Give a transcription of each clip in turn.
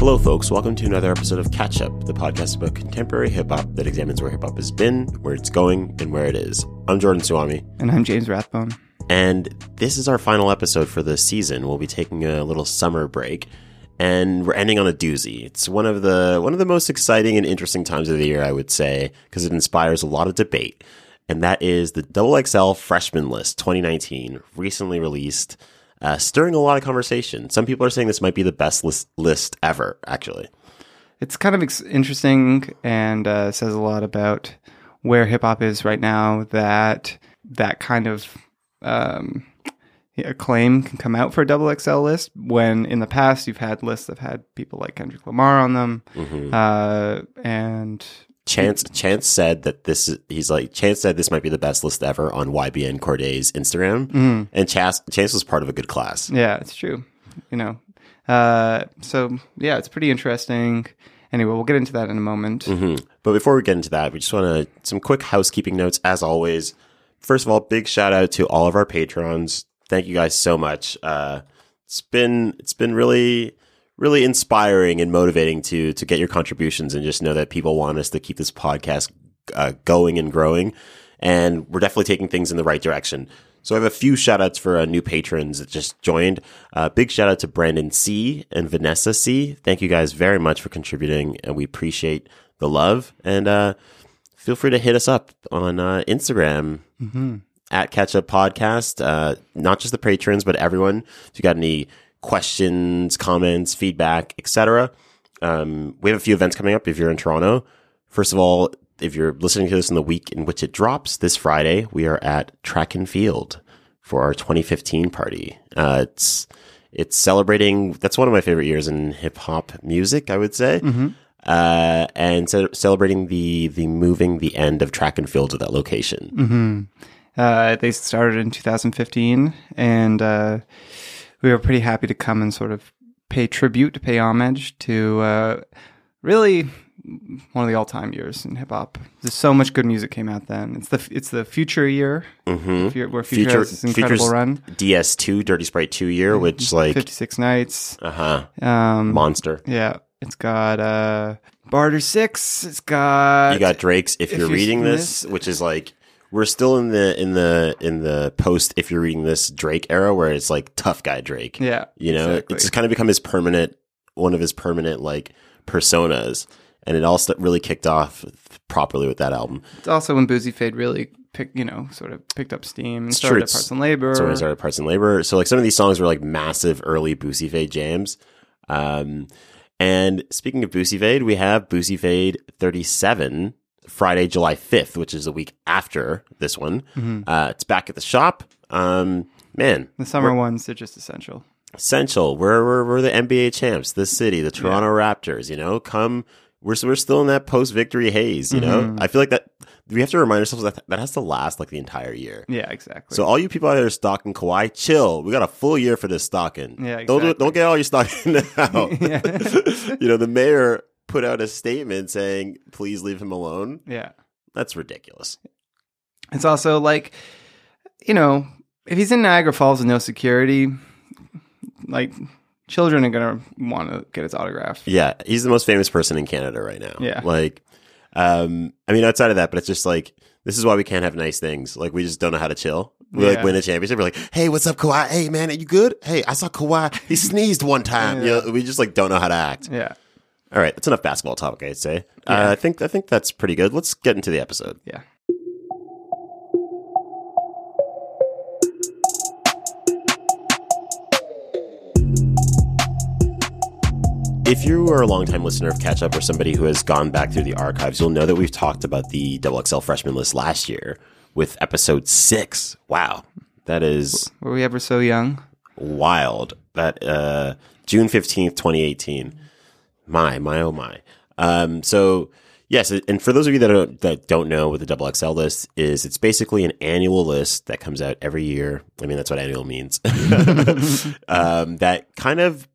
Hello, folks. Welcome to another episode of Catch Up, the podcast about contemporary hip hop that examines where hip hop has been, where it's going, and where it is. I'm Jordan Suami, And I'm James Rathbone. and this is our final episode for the season. We'll be taking a little summer break, and we're ending on a doozy. It's one of the one of the most exciting and interesting times of the year, I would say, because it inspires a lot of debate. And that is the Double XL Freshman List 2019, recently released, uh, stirring a lot of conversation. Some people are saying this might be the best list, list ever, actually. It's kind of ex- interesting and uh, says a lot about where hip hop is right now. That that kind of um, acclaim can come out for a double XL list when in the past you've had lists that have had people like Kendrick Lamar on them, uh, and Chance Chance said that this is he's like Chance said this might be the best list ever on YBN Cordae's Instagram, and Chance Chance was part of a good class. yeah, it's true. You know, uh, so yeah, it's pretty interesting. Anyway, we'll get into that in a moment. hmm But before we get into that, we just want to some quick housekeeping notes as always. First of all, big shout out to all of our patrons. Thank you guys so much. Uh, it's been it's been really really inspiring and motivating to to get your contributions and just know that people want us to keep this podcast uh, going and growing. And we're definitely taking things in the right direction. So I have a few shout outs for uh, new patrons that just joined. Uh, big shout out to Brandon C and Vanessa C. Thank you guys very much for contributing and we appreciate the love. And, uh, feel free to hit us up on, uh, Instagram at Catch Up Podcast. Uh, not just the patrons, but everyone. If you got any questions, comments, feedback, etc. Um, we have a few events coming up if you're in Toronto. First of all, if you're listening to this in the week in which it drops, this Friday, we are at Track and Field for our 2015 party. Uh, it's it's celebrating. That's one of my favorite years in hip hop music. I would say, uh, and ce- celebrating the the moving the end of Track and Field to that location. Uh, they started in 2015, and uh, we were pretty happy to come and sort of pay tribute, to pay homage to uh, really one of the all-time years in hip hop. There's so much good music came out then. It's the it's the future year, mm-hmm. where future, has incredible run. DS2 Dirty Sprite 2 year, which like 56 nights. uh huh Um, monster. yeah, it's got uh, Barter Six. It's got You got Drake's if, if you're you're reading seeing this, which is like we're still in the in the in the post if you're reading this Drake era where it's like tough guy Drake. yeah, You know, exactly. it's kind of become his permanent one of his permanent like personas and it all st- really kicked off properly with that album. It's also when Boosie Fade really picked, you know, sort of picked up steam and It's started true, it's- Parts and Labor. So when started Parts and Labor, so like some of these songs were like massive early Boosie Fade jams. Um, and speaking of Boosie Fade, we have Boosie Fade 37 Friday, July 5th, which is the week after this one. Uh, it's back at the shop. Um, man, the summer ones are just essential. essential. We're, we're, we're the NBA champs, this city, the Toronto Raptors, you know, come. We're, we're still in that post victory haze, you know? I feel like that we have to remind ourselves that that has to last like the entire year. Yeah, exactly. So all you people out there stocking Kawhi, chill. We got a full year for this stocking. Yeah, Don't don't get all your stocking now. you know, the mayor put out a statement saying, "Please leave him alone." yeah, That's ridiculous. it's also like, you know, if he's in Niagara Falls with no security, like children are gonna want to get his autograph. Yeah, he's the most famous person in Canada right now. Yeah. like, um, I mean, outside of that, but it's just like this is why we can't have nice things. Like, we just don't know how to chill. We like win a championship. We're like, hey, what's up, Kawhi? Hey, man, are you good? Hey, I saw Kawhi. He sneezed one time. You know, we just like don't know how to act. Yeah, All right, that's enough basketball topic. I'd say. Uh, I think I think that's pretty good. Let's get into the episode. yeah. If you are a longtime listener of Catch Up or somebody who has gone back through the archives, you'll know that we've talked about the Double XL freshman list last year with episode six. Wow, that is Were we ever so young? wild. That uh, June fifteenth, twenty eighteen. My my oh my. Um, so yes, and for those of you that don't that don't know what the Double XL list is, it's basically an annual list that comes out every year. I mean, that's what annual means. um, that kind of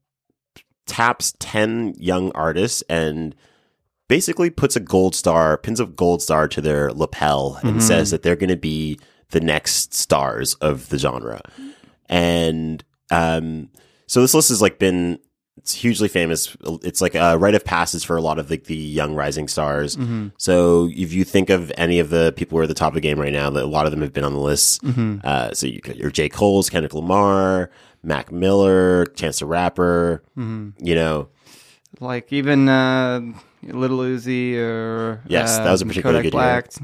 taps 10 young artists and basically puts a gold star, pins a gold star to their lapel and says that they're going to be the next stars of the genre. And um, so this list has like been It's hugely famous. It's like a rite of passage for a lot of like the young rising stars. Mm-hmm. So if you think of any of the people who are at the top of the game right now, that a lot of them have been on the list. Mm-hmm. Uh, so you, your J. Cole's, Kendrick Lamar, Mac Miller, Chance the Rapper. Mm-hmm. You know, like even uh, Little Uzi or Yes, that was a um, particularly Kodak good year.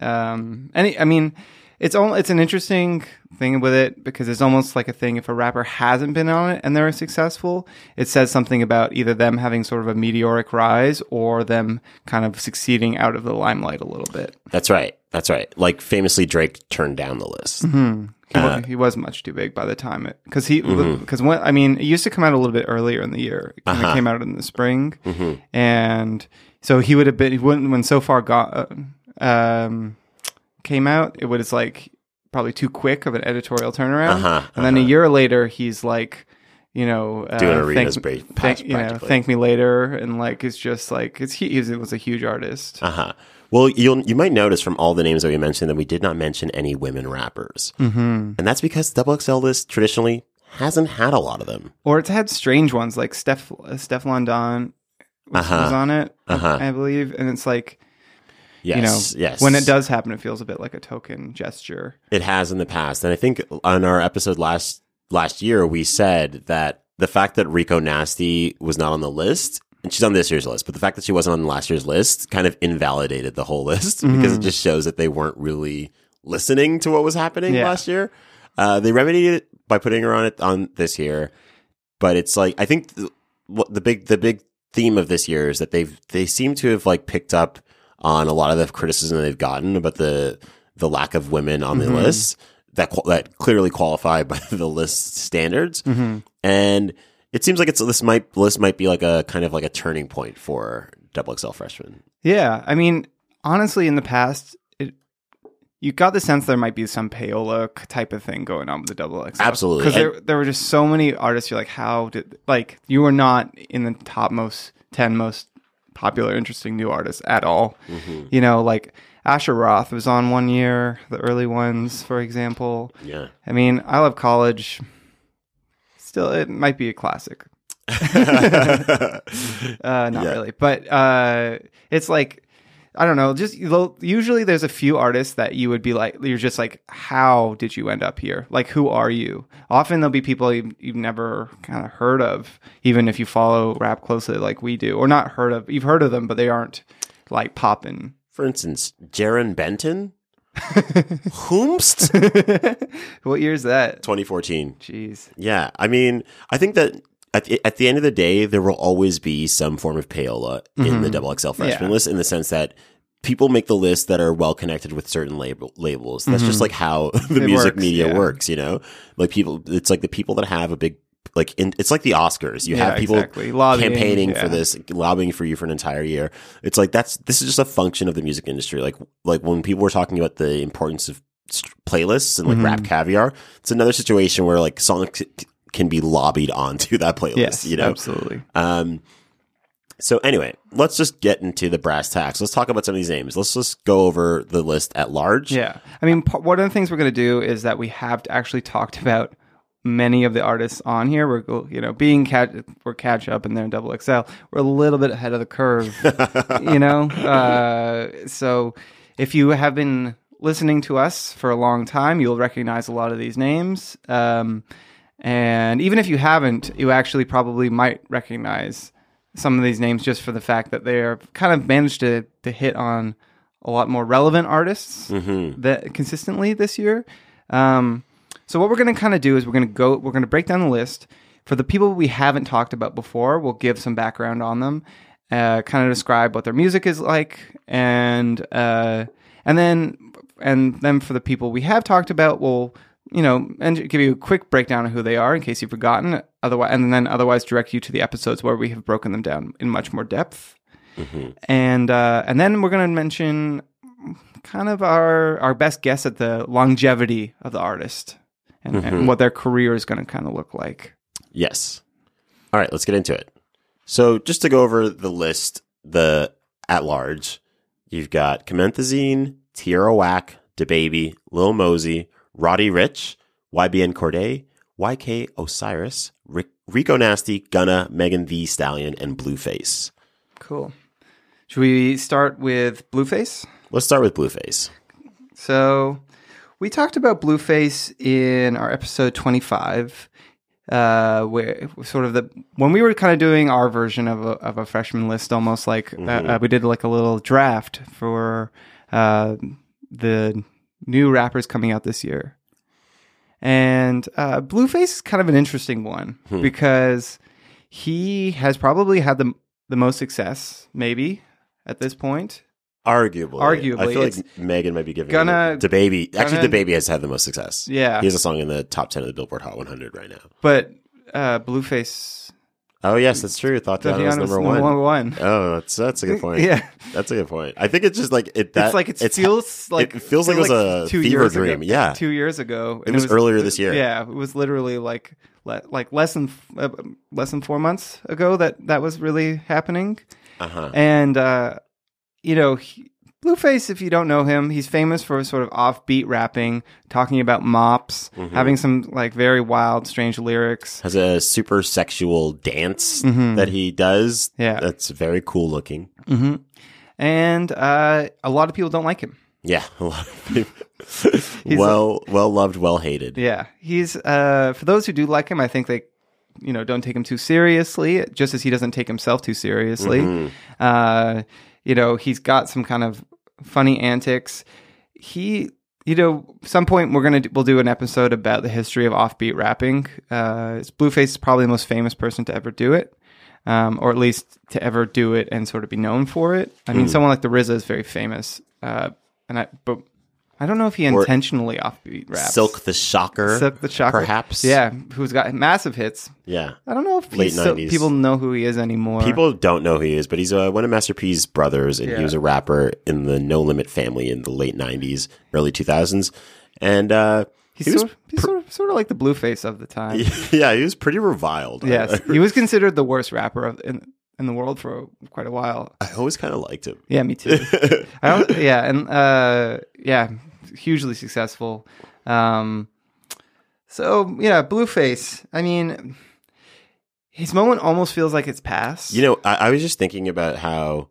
Black. Um, any, I mean, it's all it's an interesting thing with it because it's almost like a thing. If a rapper hasn't been on it and they're successful, it says something about either them having sort of a meteoric rise or them kind of succeeding out of the limelight a little bit. that's right. That's right. Like famously, Drake turned down the list. He, Uh, wa- he was much too big by the time it because he Mm-hmm. because when I mean it used to come out a little bit earlier in the year. It Uh-huh. came out in the spring, Mm-hmm. and so he would have been he wouldn't when so far got uh, um came out. It was like probably too quick of an editorial turnaround, Uh-huh, and then a year later he's like. You know, uh, Doing arenas thank, break- thank, you know, thank me later, and like it's just like it's he it was a huge artist. Uh huh. Well, you'll you might notice from all the names that we mentioned that we did not mention any women rappers, mm-hmm. and that's because Double XL list traditionally hasn't had a lot of them. Or it's had strange ones like Steph Stefflon Don was, Uh-huh. was on it, Uh-huh. I believe, and it's like Yes, you know yes. when it does happen, it feels a bit like a token gesture. it has in the past, and I think on our episode last last year we said that the fact that Rico Nasty was not on the list. And she's on this year's list, but the fact that she wasn't on last year's list kind of invalidated the whole list because it just shows that they weren't really listening to what was happening Yeah. last year. Uh, they remedied it by putting her on it on this year, but it's like I think the, what the big the big theme of this year is that they've they seem to have like picked up on a lot of the criticism they've gotten about the the lack of women on the mm-hmm. list that that clearly qualify by the list standards, mm-hmm. and it seems like it's this might list might be like a kind of like a turning point for double XL freshmen. Yeah, I mean, honestly, in the past, it you got the sense there might be some payola type of thing going on with the double X. Absolutely. because there there were just so many artists. You're like, how did like you were not in the top most ten most popular, interesting new artists at all. Mm-hmm. You know, like Asher Roth was on one year, the early ones, for example. Yeah. I mean, I love college. Still, it might be a classic. Uh, not Yeah. really, but uh, it's like I don't know. Just usually, there's a few artists that you would be like, you're just like, how did you end up here? Like, who are you? Often there'll be people you, you've never kind of heard of, even if you follow rap closely, like we do, or not heard of. You've heard of them, but they aren't like popping. For instance, Jarren Benton, Whomst, what year is that? 2014. Jeez. Yeah, I mean, I think that at the, at the end of the day, there will always be some form of payola in the double XL freshman Mm-hmm. Yeah. list, in the sense that people make the list that are well connected with certain label labels. That's just like how the Mm-hmm. It music works, media yeah. works, you know. Like people, it's like the people that have a big like in, it's like the Oscars. You Yeah, have people exactly. Lobbying, campaigning for this, lobbying for you for an entire year. It's like that's this is just a function of the music industry. Like like when people were talking about the importance of playlists and like Mm-hmm. RapCaviar, it's another situation where like songs c- can be lobbied onto that playlist. Yes, you know. absolutely. Um. So anyway, let's just get into the brass tacks. Let's talk about some of these names. Let's just go over the list at large. Yeah. I mean, p- one of the things we're going to do is that we have actually talked about many of the artists on here. We're, you know, being catch, we're catch up and they're in double XL. We're a little bit ahead of the curve, you know? Uh, so if you have been listening to us for a long time, you'll recognize a lot of these names. Um, and even if you haven't, you actually probably might recognize some of these names just for the fact that they're kind of managed to, to hit on a lot more relevant artists that consistently this year. Um, so what we're going to kind of do is we're going to go, we're going to break down the list for the people we haven't talked about before. We'll give some background on them, uh, kind of describe what their music is like, and uh, and then and then for the people we have talked about, we'll you know and give you a quick breakdown of who they are in case you've forgotten. Otherwise, and then otherwise direct you to the episodes where we have broken them down in much more depth. And uh, and then we're going to mention kind of our our best guess at the longevity of the artist and, and what their career is going to kind of look like. Yes. All right, let's get into it. So, just to go over the list, the at large, you've got Comethazine, Tierra Whack, DaBaby, Lil Mosey, Roddy Ricch, YBN Cordae, YK Osiris, Rick Rico Nasty, Gunna, Megan Thee Stallion, and Blueface. Cool. Should we start with Blueface? Let's start with Blueface. So, we talked about Blueface in our episode 25, uh, where sort of the when we were kind of doing our version of a, of a freshman list, almost like uh, uh, we did like a little draft for uh, the new rappers coming out this year. And uh, Blueface is kind of an interesting one because he has probably had the the most success, maybe at this point. Arguably, Arguably, I feel like Megan might be giving gonna- DaBaby. Actually, DaBaby has had the most success. Yeah. he has a song in the top ten of the Billboard Hot 100 right now. But uh, Blueface, Oh yes, that's true. Thought that was number one. number one. Oh, that's that's a good point. Yeah. that's a good point. I think it's just like it. That, it's like it feels like it feels like, it was a two fever years dream. Ago, Yeah, two years ago. It was earlier this year. Yeah, it was literally like le- like less than uh, less than four months ago that that was really happening. uh huh. And uh, you know, he, Blueface, if you don't know him, he's famous for sort of offbeat rapping, talking about mops, Mm-hmm. having some like very wild, strange lyrics. Has a super sexual dance that he does. Mm-hmm. Yeah. that's very cool looking. hmm And uh, a lot of people don't like him. Yeah, a lot of people. well, well loved, well hated. Yeah, he's uh, for those who do like him, I think they, you know, don't take him too seriously, just as he doesn't take himself too seriously. Mm-hmm. Uh, you know, he's got some kind of funny antics. He, you know, some point we're gonna do, we'll do an episode about the history of offbeat rapping. Uh, Blueface is probably the most famous person to ever do it. Um, or at least to ever do it and sort of be known for it. I mean, someone like the RZA is very famous, uh, and I, but I don't know if he intentionally offbeat raps. Silk the Shocker, Silk the Shocker. perhaps. Yeah, who's got massive hits. yeah. I don't know if Late he's so, 90s. people know who he is anymore. People don't know who he is, but he's uh, one of Master P's brothers, and Yeah. he was a rapper in the No Limit family in the late '90s, early 2000s, and uh, he's, he was sort, he's sort, of, sort of like the Blueface of the time. yeah, he was pretty reviled. yes, he was considered the worst rapper of, in in the world for quite a while. I always kind of liked him. Yeah, me too. I don't, yeah, and uh, yeah, hugely successful. Um, so yeah, Blueface. I mean, his moment almost feels like it's past. You know, I, I was just thinking about how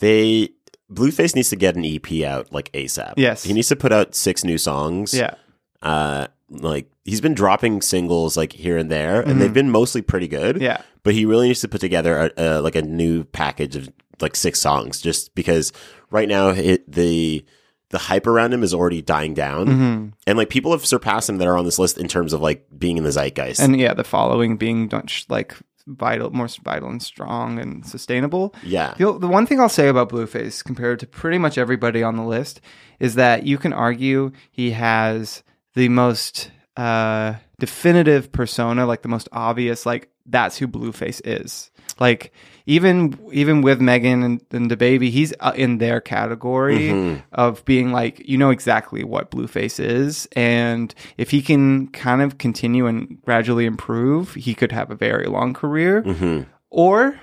they Blueface needs to get an EP out like ASAP. Yes. he needs to put out six new songs. yeah, uh, like he's been dropping singles like here and there, and they've been mostly pretty good. Mm-hmm. yeah. but he really needs to put together a, a, like a new package of like six songs, just because right now it, the the hype around him is already dying down, Mm-hmm. and like people have surpassed him that are on this list in terms of like being in the zeitgeist. and yeah, the following being much like vital, more vital and strong and sustainable. yeah, The, the one thing I'll say about Blueface, compared to pretty much everybody on the list, is that you can argue he has the most uh, definitive persona, like the most obvious, like that's who Blueface is. Like even even with Megan and, and DaBaby, he's uh, in their category of being like you know exactly what Blueface is, and if he can kind of continue and gradually improve, he could have a very long career. Mhm. Or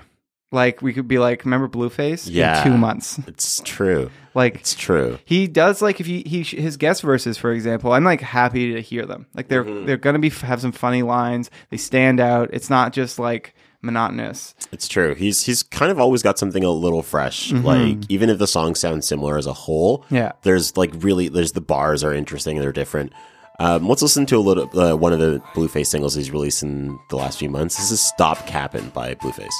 like we could be like, remember Blueface? Yeah. In two months. it's true. Like It's true. he does like if he, he his guest verses, for example, I'm like happy to hear them. Like they're Mm-hmm. they're gonna be have some funny lines. They stand out. It's not just like monotonous. It's true. He's he's kind of always got something a little fresh. Like even if the songs sound similar as a whole, Mm-hmm. Yeah. there's like really there's the bars are interesting. And they're different. Um, let's listen to a little uh, one of the Blueface singles he's released in the last few months. This is "Stop Capping" by Blueface.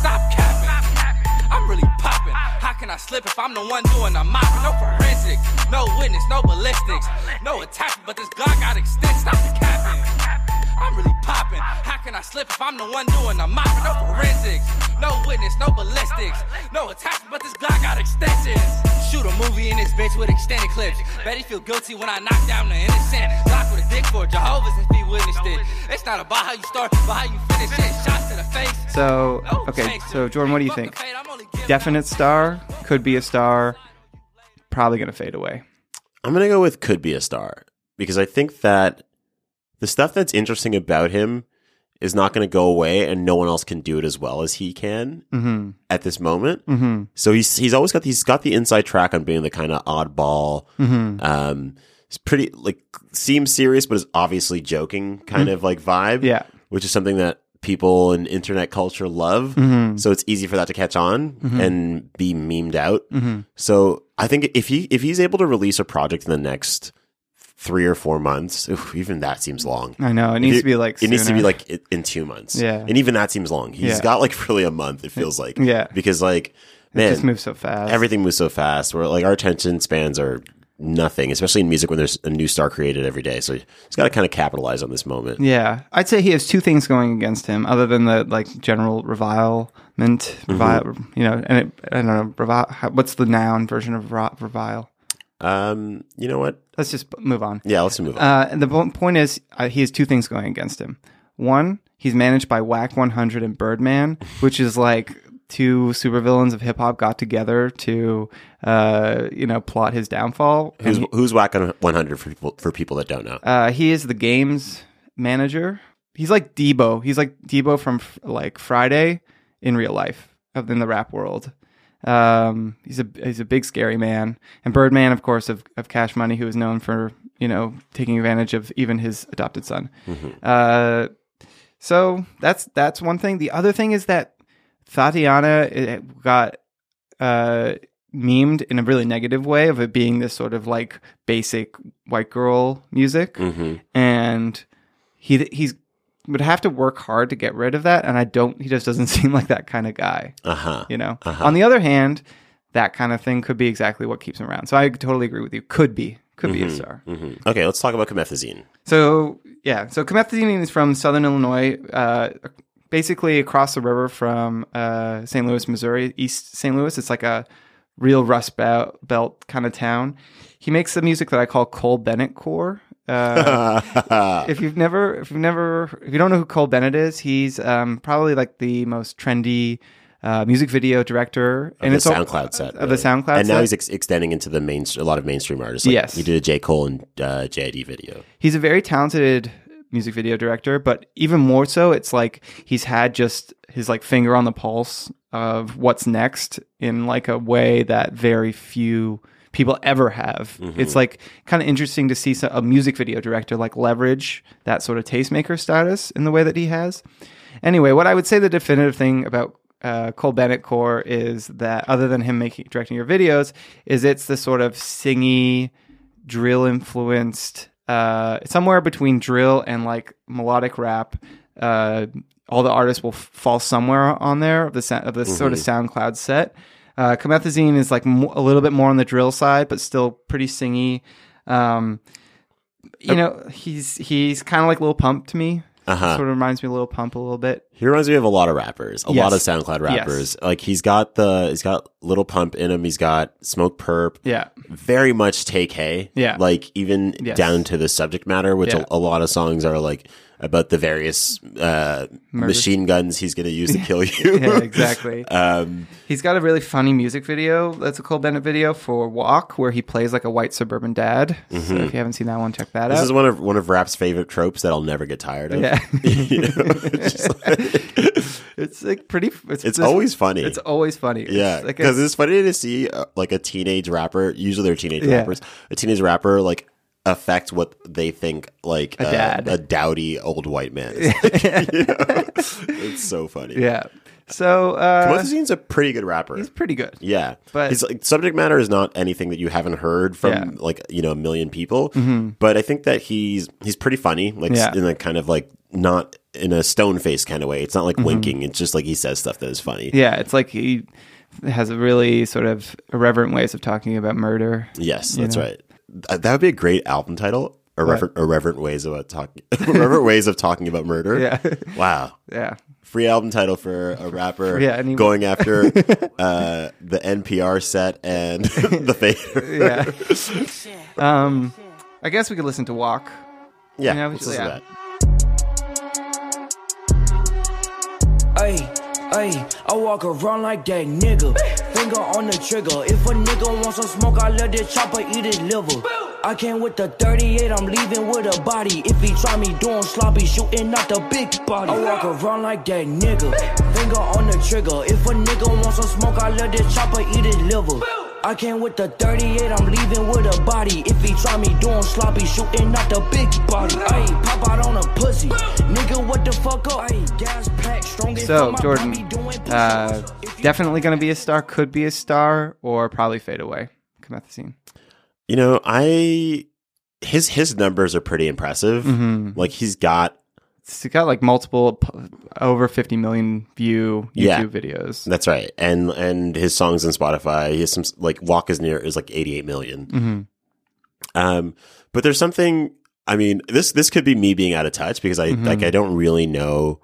Stop capping. I'm really popping. How can I slip if I'm the one doing the mopping? No forensics, no witness, no ballistics, no attachment, but this Glock got extended. Stop the capping. I'm really popping. How can I slip if I'm the one doing the mopping? No forensics, no witness, no ballistics, no attachment, but this Glock got extensions. Shoot a movie in this bitch with extended clips. Bet he feel guilty when I knock down the innocent. Glock with a dick for Jehovah's if he witnessed it. It's not about how you start, but how you finish it. Shots to the face. So okay, so Jordan, what do you think? fate, I'm only giving Definite star, could be a star, probably gonna fade away. I'm gonna go with "Could Be a Star" because I think that the stuff that's interesting about him is not going to go away, and no one else can do it as well as he can Mm-hmm. at this moment. Mm-hmm. So he's he's always got he's got the inside track on being the kind of oddball, Mm-hmm. um, it's pretty like seems serious, but is obviously joking kind of like vibe. Mm-hmm. Yeah. which is something that people in internet culture love. Mm-hmm. So it's easy for that to catch on and be memed out. Mm-hmm. So I think if he if he's able to release a project in the next three or four months, oof, even that seems long. I know it needs If to be like it needs to be like in two months. Yeah. and even that seems long. He's Yeah. got like really a month. It feels like Yeah. because like man, it just moves so fast. everything moves so fast. Where like our attention spans are nothing, especially in music when there's a new star created every day. So he's got to kind of capitalize on this moment. Yeah, I'd say he has two things going against him, other than the like general revilement, Mm-hmm. revile, you know, and it, I don't know, revile. What's the noun version of revile? Um, you know what? Let's just move on. Yeah, let's move on. Uh, and the point is, uh, he has two things going against him. One, he's managed by Wack 100 and Birdman, which is like two supervillains of hip hop got together to, uh, you know, plot his downfall. Who's he- who's Wack 100 for people for people that don't know? Uh, he is the Game's manager. He's like Debo. He's like Debo from f- like Friday in real life, in the rap world. Um, he's a he's a big scary man, and Birdman, of course, of of Cash Money, who is known for you know taking advantage of even his adopted son. Uh, so that's that's one thing. The other thing is that Thotiana got uh memed in a really negative way of it being this sort of like basic white girl music hmm and he he's would have to work hard to get rid of that and I don't he just doesn't seem like that kind of guy Uh huh. you know Uh-huh. on the other hand that kind of thing could be exactly what keeps him around so I totally agree with you could be could be a star hmm Okay, let's talk about comethazine. so yeah, so comethazine is from Southern Illinois, uh, basically across the river from uh, St. Louis, Missouri, East St. Louis. It's like a real Rust Belt, belt kind of town. He makes the music that I call Cole Bennett core. Uh, if you've never, if you've never, if you don't know who Cole Bennett is, he's um, probably like the most trendy uh, music video director, and the it's all- SoundCloud set of the SoundCloud and now set. he's ex- extending into the main a lot of mainstream artists. Like Yes. he did a J Cole and uh, JID video. he's a very talented music video director, but even more so, it's like he's had just his like finger on the pulse of what's next in like a way that very few people ever have. It's like kind of interesting to see a music video director like leverage that sort of tastemaker status in the way that he has. Anyway, what I would say the definitive thing about uh, Cole Bennett Core is that other than him making directing your videos, is it's the sort of singy, drill influenced, uh, somewhere between drill and like melodic rap. Uh, all the artists will f- fall somewhere on there of the sa- of this sort of SoundCloud set. Uh, Comethazine is like mo- a little bit more on the drill side, but still pretty singy. Um, you know, he's he's kind of like Lil Pump to me. Uh-huh. Sort of reminds me of Lil Pump a little bit. He reminds me of a lot of rappers, a Yes. lot of SoundCloud rappers. Like he's got the he's got Little Pump in him. He's got Smokepurpp. Yeah, Very much Tay-K. Yeah. Like even Yes. down to the subject matter, which Yeah. a, a lot of songs are like about the various uh, machine guns he's going to use to kill you. yeah, exactly. um, He's got a really funny music video. That's a Cole Bennett video for Walk, where he plays like a white suburban dad. So if you haven't seen that one, check that this out. This is one of one of rap's favorite tropes that I'll never get tired of. yeah, You know, it's like- it's like pretty. It's, it's just- always funny. It's always funny. Yeah, like because a- it's funny to see uh, like a teenage rapper. Usually, they're teenage Yeah. rappers. A teenage rapper like affect what they think like A dad. a dowdy old white man. Is like, you know? It's so funny. yeah. So uh, Mothezine's a pretty good rapper. he's pretty good. yeah, But- his like, subject matter is not anything that you haven't heard from Yeah. Mm-hmm. like you know a million people. But I think that he's he's pretty funny, like Yeah. in a kind of like not in a stone face kind of way. It's not Mm-hmm. like winking. It's just like he says stuff that is funny. Yeah, it's like he has a really sort of irreverent ways of talking about murder. Yes, that's know? right. Th- That would be a great album title. Irreverent, irreverent ways about talking. irreverent ways of talking about murder. Yeah, Wow. yeah. Free album title for a rapper Yeah, and he- going after uh, the NPR set and the fader. yeah. um, I guess we could listen to Walk. Yeah, You know, let's listen yeah. to that. Ay, ay, I walk around like that nigga. Finger on the trigger. If a nigga wants some smoke, I let this chopper eat his liver. I came with the 38, I'm leaving with a body. If he try me doing sloppy, shooting out the big body. I walk around like that nigga. Finger on the trigger. If a nigga wants some smoke, I let this chopper eat his liver. I came with the 38, I'm leaving with a body. If he try me doing sloppy, shooting out the big body. Ayy, pop out on a pussy. Nigga, what the fuck up? Ayy, gas pack, strong So, Jordan, Uh, push-ups. If you- definitely going to be a star, could be a star, or probably fade away. Comethazine. You know, I his his numbers are pretty impressive. Mm-hmm. Like he's got He's got like multiple, over 50 million view YouTube Yeah. videos. that's right, and and his songs on Spotify. He has some like Walk is Near is like 88 million. Mm-hmm. Um, but there's something. I mean, this this could be me being out of touch because I Mm-hmm. like I don't really know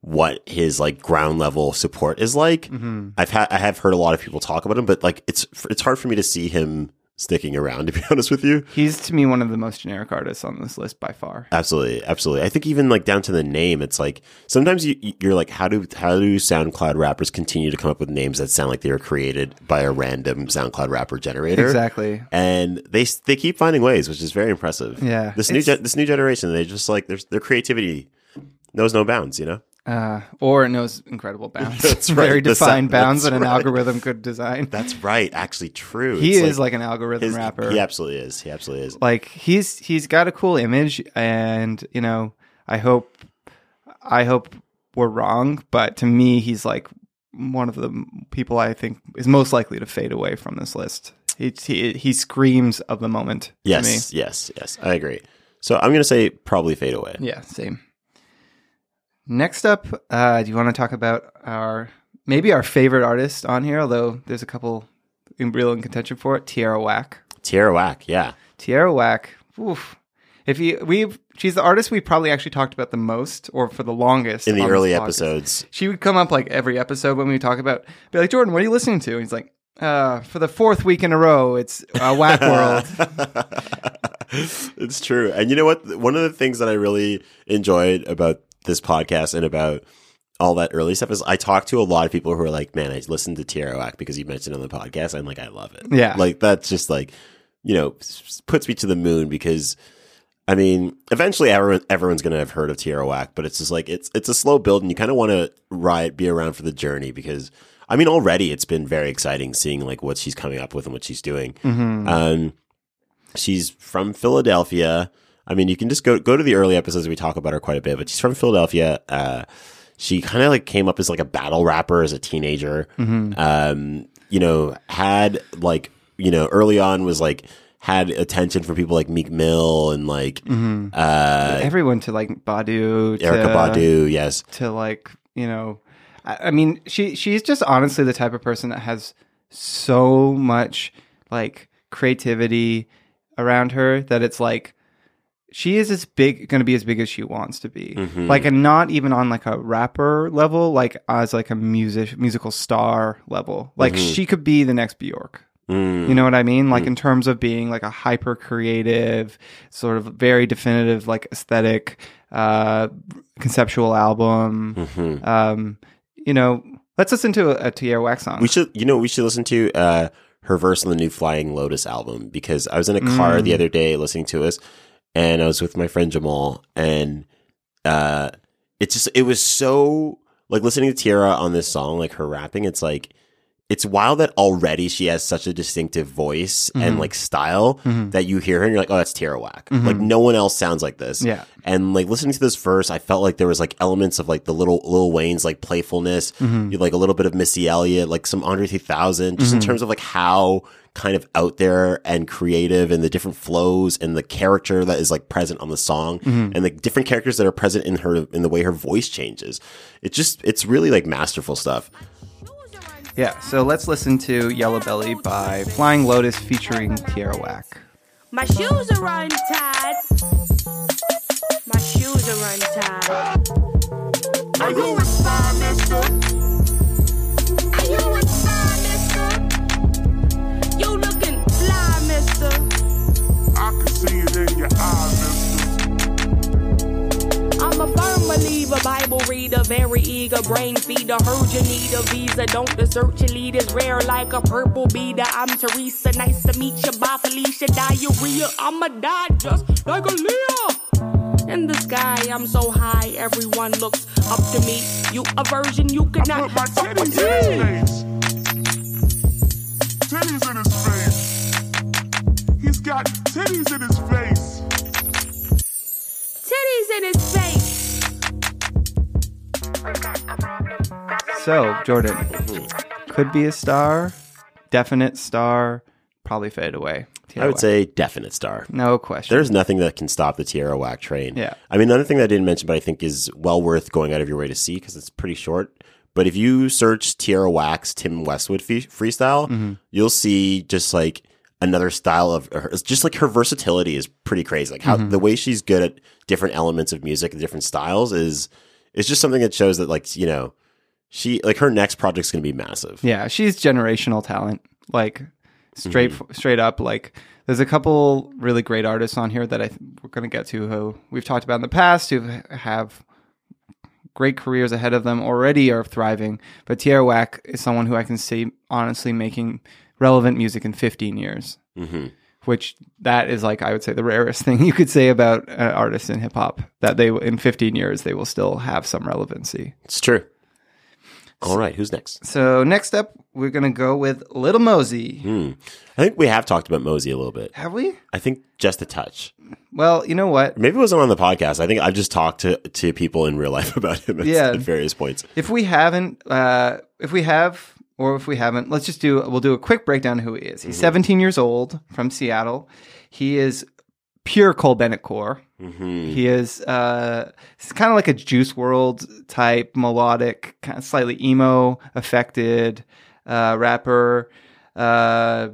what his like ground level support is like. Mm-hmm. I've had I have heard a lot of people talk about him, but like it's it's hard for me to see him sticking around. To be honest with you, He's to me one of the most generic artists on this list by far. absolutely, absolutely. I think even like down to the name, it's like sometimes you you're like, how do how do SoundCloud rappers continue to come up with names that sound like they were created by a random SoundCloud rapper generator? Exactly. and they they keep finding ways, which is very impressive. Yeah, this new gen- this new generation, they just like their their creativity knows no bounds. You know, Uh, or it knows incredible bounds. That's right. Very defined bounds that an right. algorithm could design. that's right. Actually, true. he It's is like, an algorithm his- rapper. He absolutely is. He absolutely is. like he's he's got a cool image and you know i hope i hope we're wrong but to me he's like one of the people i think is most likely to fade away from this list he he, he screams of the moment Yes, yes, yes. I agree. So I'm gonna say probably fade away. yeah same next up uh do you want to talk about our maybe our favorite artist on here although there's a couple in real in contention for it tierra whack Tierra Whack. Yeah. Tierra Whack. Oof. If you we've she's the artist we probably actually talked about the most or for the longest In the early podcast. episodes. She would come up like every episode when we talk about be like, Jordan, what are you listening to? And he's like, uh, for the fourth week in a row, it's uh, Whack World. it's true. And you know what? One of the things that I really enjoyed about this podcast and about all that early stuff is I talked to a lot of people who are like, man, I listened to Tierra Whack because you mentioned it on the podcast. I'm like, I love it. Yeah. Like, that's just like, you know, puts me to the moon because. I mean, eventually everyone everyone's gonna have heard of Tierra Whack, but it's just like it's it's a slow build, and you kind of want to ride be around for the journey because I mean, already it's been very exciting seeing like what she's coming up with and what she's doing. Um, she's from Philadelphia. I mean, you can just go go to the early episodes. We talk about her quite a bit, but she's from Philadelphia. Uh, she kind of like came up as like a battle rapper as a teenager. Um, you know, had like you know early on was like had attention from people like Meek Mill and like uh, Everyone to like Badu, to, Erykah Badu. Yes, to like you know, I, I mean, she she's just honestly the type of person that has so much like creativity around her that it's like she is as big going to be as big as she wants to be like and not even on like a rapper level like as like a music musical star level like she could be the next Björk Mm. you know what I mean? Like in terms of being like a hyper creative, sort of very definitive, like aesthetic, uh, conceptual album. Mm-hmm. Um, you know, let's listen to a, a Tierra Whack's song. We should, you know, we should listen to uh, her verse on the new Flying Lotus album because I was in a car Mm. the other day listening to us, and I was with my friend Jamal, and uh, it's just it was so like listening to Tierra on this song, like her rapping. It's like it's wild that already she has such a distinctive voice Mm-hmm. and like style that you hear her and you're like, oh, that's Tierra Whack. Like no one else sounds like this. Mm-hmm. Yeah. And like listening to this verse, I felt like there was like elements of like the little Lil Wayne's like playfulness, Mm-hmm. you like a little bit of Missy Elliott, like some Andre 3000, just in Mm-hmm. terms of like how kind of out there and creative and the different flows and the character that is like present on the song Mm-hmm. and the different characters that are present in her in the way her voice changes. It's just it's really like masterful stuff. Yeah, so let's listen to Yellow Belly by Flying Lotus featuring Tierra Whack. My shoes are untied. My shoes are untied. Are you a spy, mister? Are you a spy, mister? You looking fly, mister. I can see it in your eyes, mister. I'm a firm believer, Bible reader, very eager, brain feeder. Heard you need a visa, don't desert your leaders. Rare like a purple beater. I'm Teresa, nice to meet you. Bye, Felicia. Diarrhea, I'ma die just like a Leah. In the sky, I'm so high, everyone looks up to me. You a virgin, you cannot. I put my titties in his face. Titties in his face. He's got titties in his face. Titties in his face. So, Jordan, could be a star, definite star, probably fade away. I would say definite star. no question. There's nothing that can stop the Tierra Whack train. Yeah. I mean, another thing that I didn't mention, but I think is well worth going out of your way to see because it's pretty short. But if you search Tierra Whack's Tim Westwood fe- freestyle, Mm-hmm. you'll see just like another style of her. It's just like her versatility is pretty crazy. Like how Mm-hmm. the way she's good at different elements of music and different styles is is just something that shows that like you know she like her next project's going to be massive. Yeah, she's generational talent. Like straight straight up. Like there's a couple really great artists on here that I th- we're going to get to who we've talked about in the past who have great careers ahead of them already are thriving. But Tierra Whack is someone who I can see honestly making relevant music in 15 years. hmm Which that is like I would say the rarest thing you could say about an artist in hip hop that they in 15 years they will still have some relevancy. It's true. All right, who's next? So next up we're gonna go with Little Mosey. Hmm. I think we have talked about Mosey a little bit. Have we? I think just a touch. Well, you know what? Maybe it wasn't on the podcast. I think I've just talked to, to people in real life about him at, Yeah. at various points. If we haven't, uh, if we have, or if we haven't, let's just do. We'll do a quick breakdown of who he is. He's 17 years old from Seattle. He is pure Cole Bennett core. He is uh, it's kind of like a Juice WRLD type melodic, kind of slightly emo affected uh, rapper. Uh,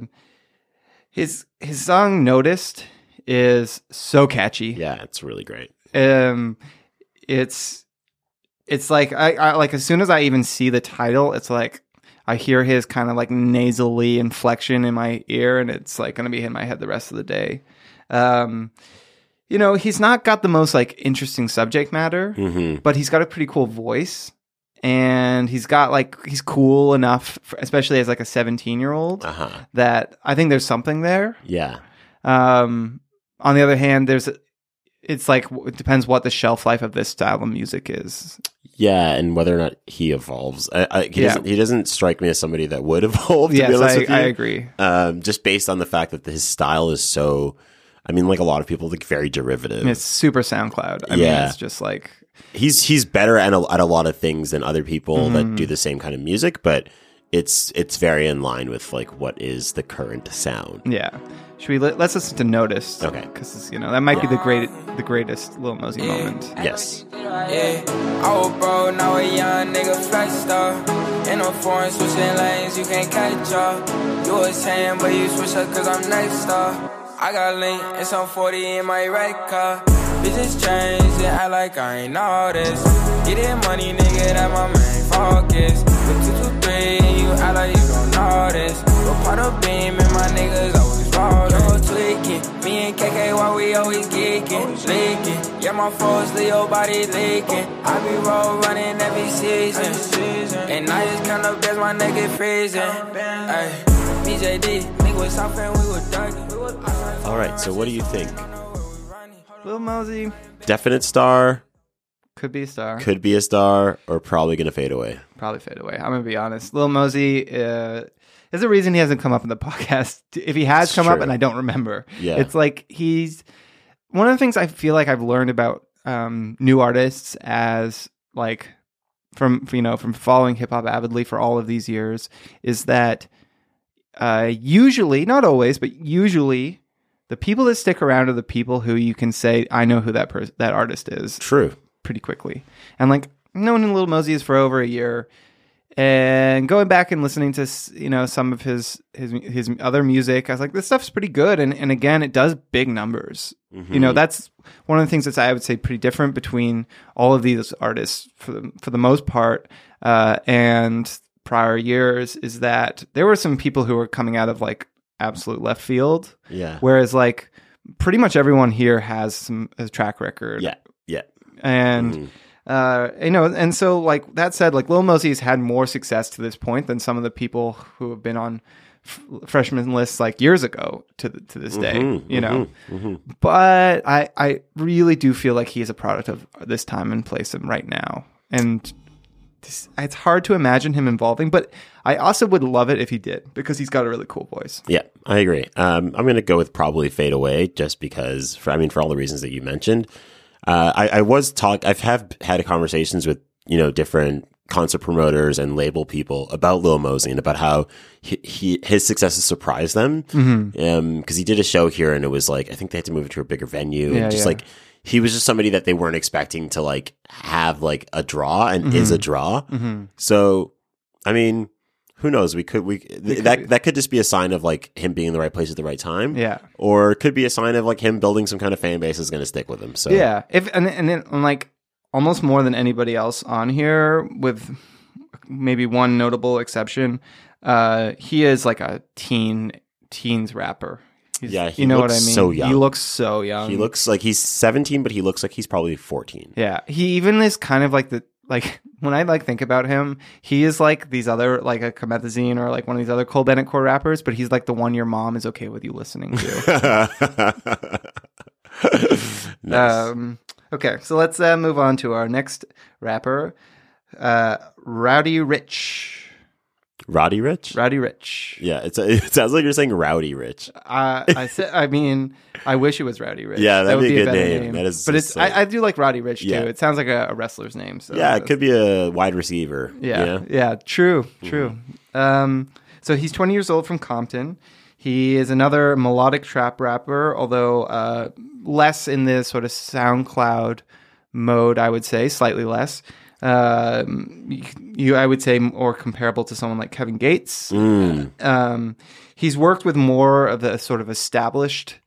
his his song "Noticed" is so catchy. Yeah, it's really great. um it's it's like I, I like as soon as i even see the title it's like i hear his kind of like nasally inflection in my ear and it's like going to be in my head the rest of the day um you know he's not got the most like interesting subject matter hmm but he's got a pretty cool voice and he's got like he's cool enough for, especially as like a 17 year old Uh huh. that i think there's something there Yeah. um, on the other hand, there's it's like it depends what the shelf life of this style of music is. Yeah, and whether or not he evolves, I, I, he Yeah. doesn't. He doesn't strike me as somebody that would evolve. To yes, I, I agree. Um, just based on the fact that his style is so. I mean, like a lot of people, like very derivative. It's super SoundCloud. I mean, Yeah. it's just like he's he's better at a, at a lot of things than other people Mm-hmm. that do the same kind of music, but it's it's very in line with like what is the current sound. yeah. Should we let, let's listen to "Notice"? Okay. because you know that might be the great the greatest Lil Mosey moment. Yes. Yeah, oh, I was broke, now a young nigga flex star. In a foreign switching lanes, you can't catch up. You was saying, but you switch up cause I'm next star. I got link and some 40 in my red car. Bitches change and act like I ain't know this. Get that money, nigga, that my main focus. With 223 and you act like you don't know this. Go part of beam and my niggas always rolling. Yo, tweaking. Me and KK, why we always geeking, leaking. Yeah, my foes, Leo body leaking. I be roll running every season. And I just count up, that's my nigga freezing. Ay, BJD, nigga was soft and we were dark. All right. So, what do you think? Lil Mosey Definite star, could be a star. could be a star, or probably gonna fade away. Probably fade away. I'm gonna be honest. Lil Mosey uh, is a reason he hasn't come up in the podcast. If he has It's come up and I don't remember, Yeah. it's like he's one of the things I feel like I've learned about um, new artists as like from you know from following hip hop avidly for all of these years is that uh, usually, not always, but usually, the people that stick around are the people who you can say, "I know who that person, that artist is." True. pretty quickly. And like known in Little Mosey is for over a year, and going back and listening to you know some of his his his other music, I was like, this stuff's pretty good. And and again, it does big numbers. You know, that's one of the things that's I would say pretty different between all of these artists for the for the most part, uh, and prior years is that there were some people who were coming out of like absolute left field, Yeah. whereas like pretty much everyone here has some a track record Yeah. Yeah. and uh, you know, and so like that said, like Lil Mosey's had more success to this point than some of the people who have been on f- freshman lists like years ago to th- to this day. you know, but I I really do feel like he is a product of this time and place and right now, and it's, it's hard to imagine him involving, but I also would love it if he did because he's got a really cool voice. Yeah, I agree. Um, I'm going to go with probably fade away just because, for, I mean, for all the reasons that you mentioned. Uh, I, I was talk. I've have had conversations with you know different concert promoters and label people about Lil Mosey and about how he, he his successes surprised them. Mm-hmm. Um, because he did a show here and it was like I think they had to move it to a bigger venue Yeah, and just yeah. like he was just somebody that they weren't expecting to like have like a draw and Mm-hmm. is a draw. So, I mean, who knows? We could we th- that that could just be a sign of like him being in the right place at the right time. Yeah. Or it could be a sign of like him building some kind of fan base that's going to stick with him. So Yeah, if and and then and, like almost more than anybody else on here, with maybe one notable exception, uh, he is like a teen teens rapper. He's- Yeah, you know what I mean. so young. He looks so young. he looks like he's 17, but he looks like he's probably 14. Yeah, he even is kind of like the like when I like think about him, he is like these other like a Comethazine or like one of these other Cole Bennett core rappers, but he's like the one your mom is okay with you listening to. Nice. um, okay, so let's uh, move on to our next rapper, uh, Rowdy Rich. Roddy Ricch? Rowdy Rich. Yeah, it's it sounds like you're saying Rowdy Rich. Uh, I said, I mean, I wish it was Rowdy Rich. Yeah, that'd would be a good better name. That is but it's like- I, I do like Roddy Ricch too. Yeah. It sounds like a, a wrestler's name. So Yeah, it could be a wide receiver. Yeah, you know? yeah, true, Mm-hmm. true. Um, so he's 20 years old from Compton. He is another melodic trap rapper, although uh, less in the sort of SoundCloud mode, I would say, slightly less. Um, you, I would say, more comparable to someone like Kevin Gates. Mm. Um, he's worked with more of the sort of established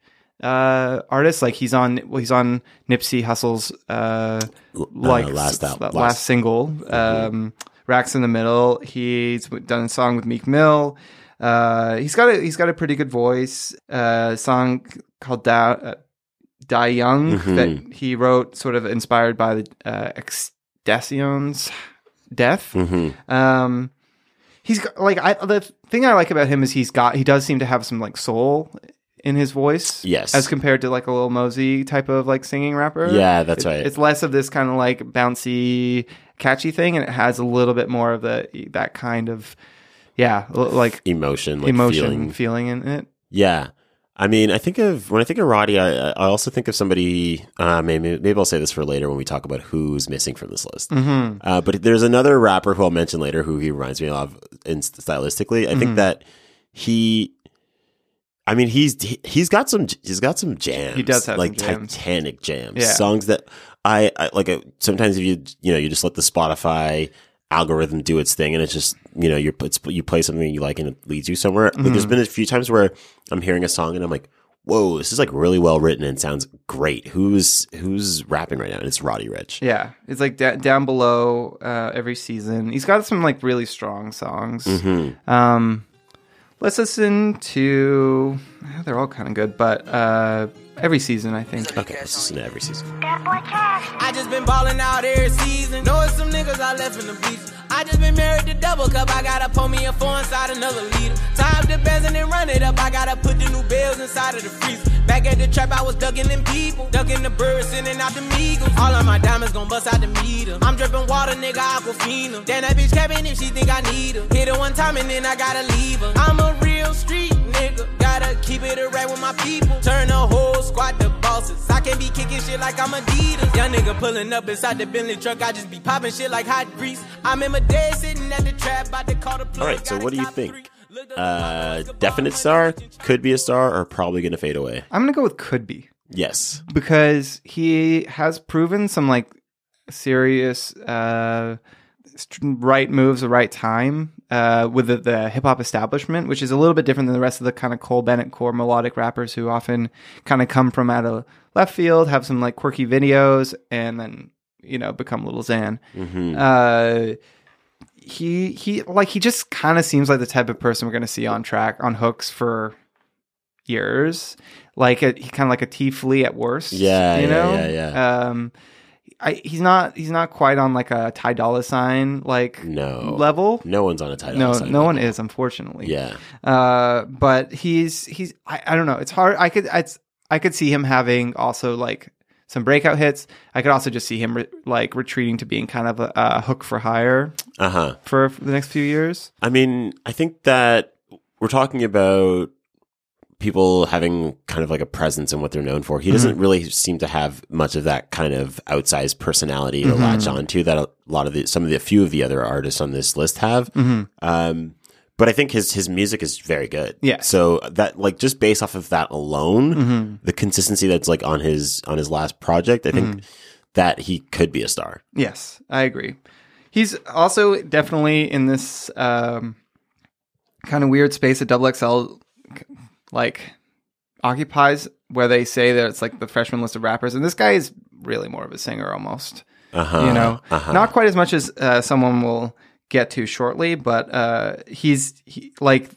uh, artists. Like he's on, well, he's on Nipsey Hussle's uh, like last s- last, last- single, um, "Racks in the Middle." He's done a song with Meek Mill. Uh, he's got a he's got a pretty good voice. Uh, a song called "Da uh, Die Young" Mhm. that he wrote, sort of inspired by the uh, XXXTentacion's death. Mhm. Um, he's got, like I the thing I like about him is he's got he does seem to have some like soul in his voice. Yes. as compared to like a Lil Mosey type of like singing rapper. Yeah, that's It- right. It's less of this kind of like bouncy, catchy thing, and it has a little bit more of the that kind of yeah, like Emotion, like emotion feeling. feeling in it. Yeah. I mean, I think of when I think of Roddy, I, I also think of somebody. Uh, maybe maybe I'll say this for later when we talk about who's missing from this list. Mm-hmm. Uh, but there's another rapper who I'll mention later who he reminds me of in stylistically. I Mm-hmm. think that he, I mean, he's he, he's got some he's got some jams. He does have like some jams. Titanic jams, Yeah. songs that I, I like. uh sometimes if you you know you just let the Spotify algorithm do its thing, and it's just you know you're it's, you play something you like and it leads you somewhere. Like Mm-hmm. there's been a few times where I'm hearing a song and I'm like. Whoa, this is like really well written and sounds great. Who's who's rapping right now? And it's Roddy Ricch. Yeah, it's like da- down below uh, every season. He's got some like really strong songs. Mm-hmm. Um, let's listen to. They're all kind of good, but uh, every season I think. Okay, let's listen to every season. I just been ballin' out every season. Know some niggas I left in the beach. I just been married to double cup. I gotta pour me a four inside another liter. Tie up the bells and then run it up. I gotta put the new bells inside of the freezer. Back at the trap, I was ducking them people. Ducking the birds, sending out the meagles. All of my diamonds gon' bust out the meter. I'm dripping water, nigga, aquafina. Damn, that bitch cabin if she think I need her. Hit her one time and then I gotta leave her. I'm a real street nigga. Gotta keep it a rap with my people. Turn the whole squad to bosses. I can't be kicking shit like I'm Adidas. Young nigga pulling up inside the Bentley truck. I just be popping shit like hot grease. I'm in my day sitting at the trap, about to call the plug. All right, so what do you think? three. Looked up Uh, definite star, could be a star, or probably going to fade away. I'm gonna go with could be Yes. because he has proven some like serious uh, right moves, the right time uh, with the, the hip hop establishment, which is a little bit different than the rest of the kind of Cole Bennett core melodic rappers who often kind of come from out of left field, have some like quirky videos, and then you know become Lil Xan. hmm Uh, he he like he just kind of seems like the type of person we're going to see on track on hooks for years. Like a, he kind of like a T Flea at worst. Yeah, you yeah, know. yeah, yeah. Um, I, he's not he's not quite on like a Ty Dolla Sign like No. level. No one's on a title. No, no one is unfortunately. Yeah. Uh, but he's he's I, I don't know. It's hard. I could I, I could see him having also like some breakout hits. I could also just see him re- like retreating to being kind of a, a hook for hire Uh huh. for, for the next few years. I mean, I think that we're talking about people having kind of like a presence in what they're known for. He doesn't mm-hmm. really seem to have much of that kind of outsized personality to mm-hmm. latch onto that a lot of the some of the a few of the other artists on this list have. Mm-hmm. Um, but I think his his music is very good. Yeah. So that like just based off of that alone, the consistency that's like on his on his last project, I think that he could be a star. Yes, I agree. He's also definitely in this um, kind of weird space at Double XL like occupies, where they say that it's like the freshman list of rappers, and this guy is really more of a singer almost. Uh huh. You know, not quite as much as uh, someone will get to shortly, but uh, he's he, like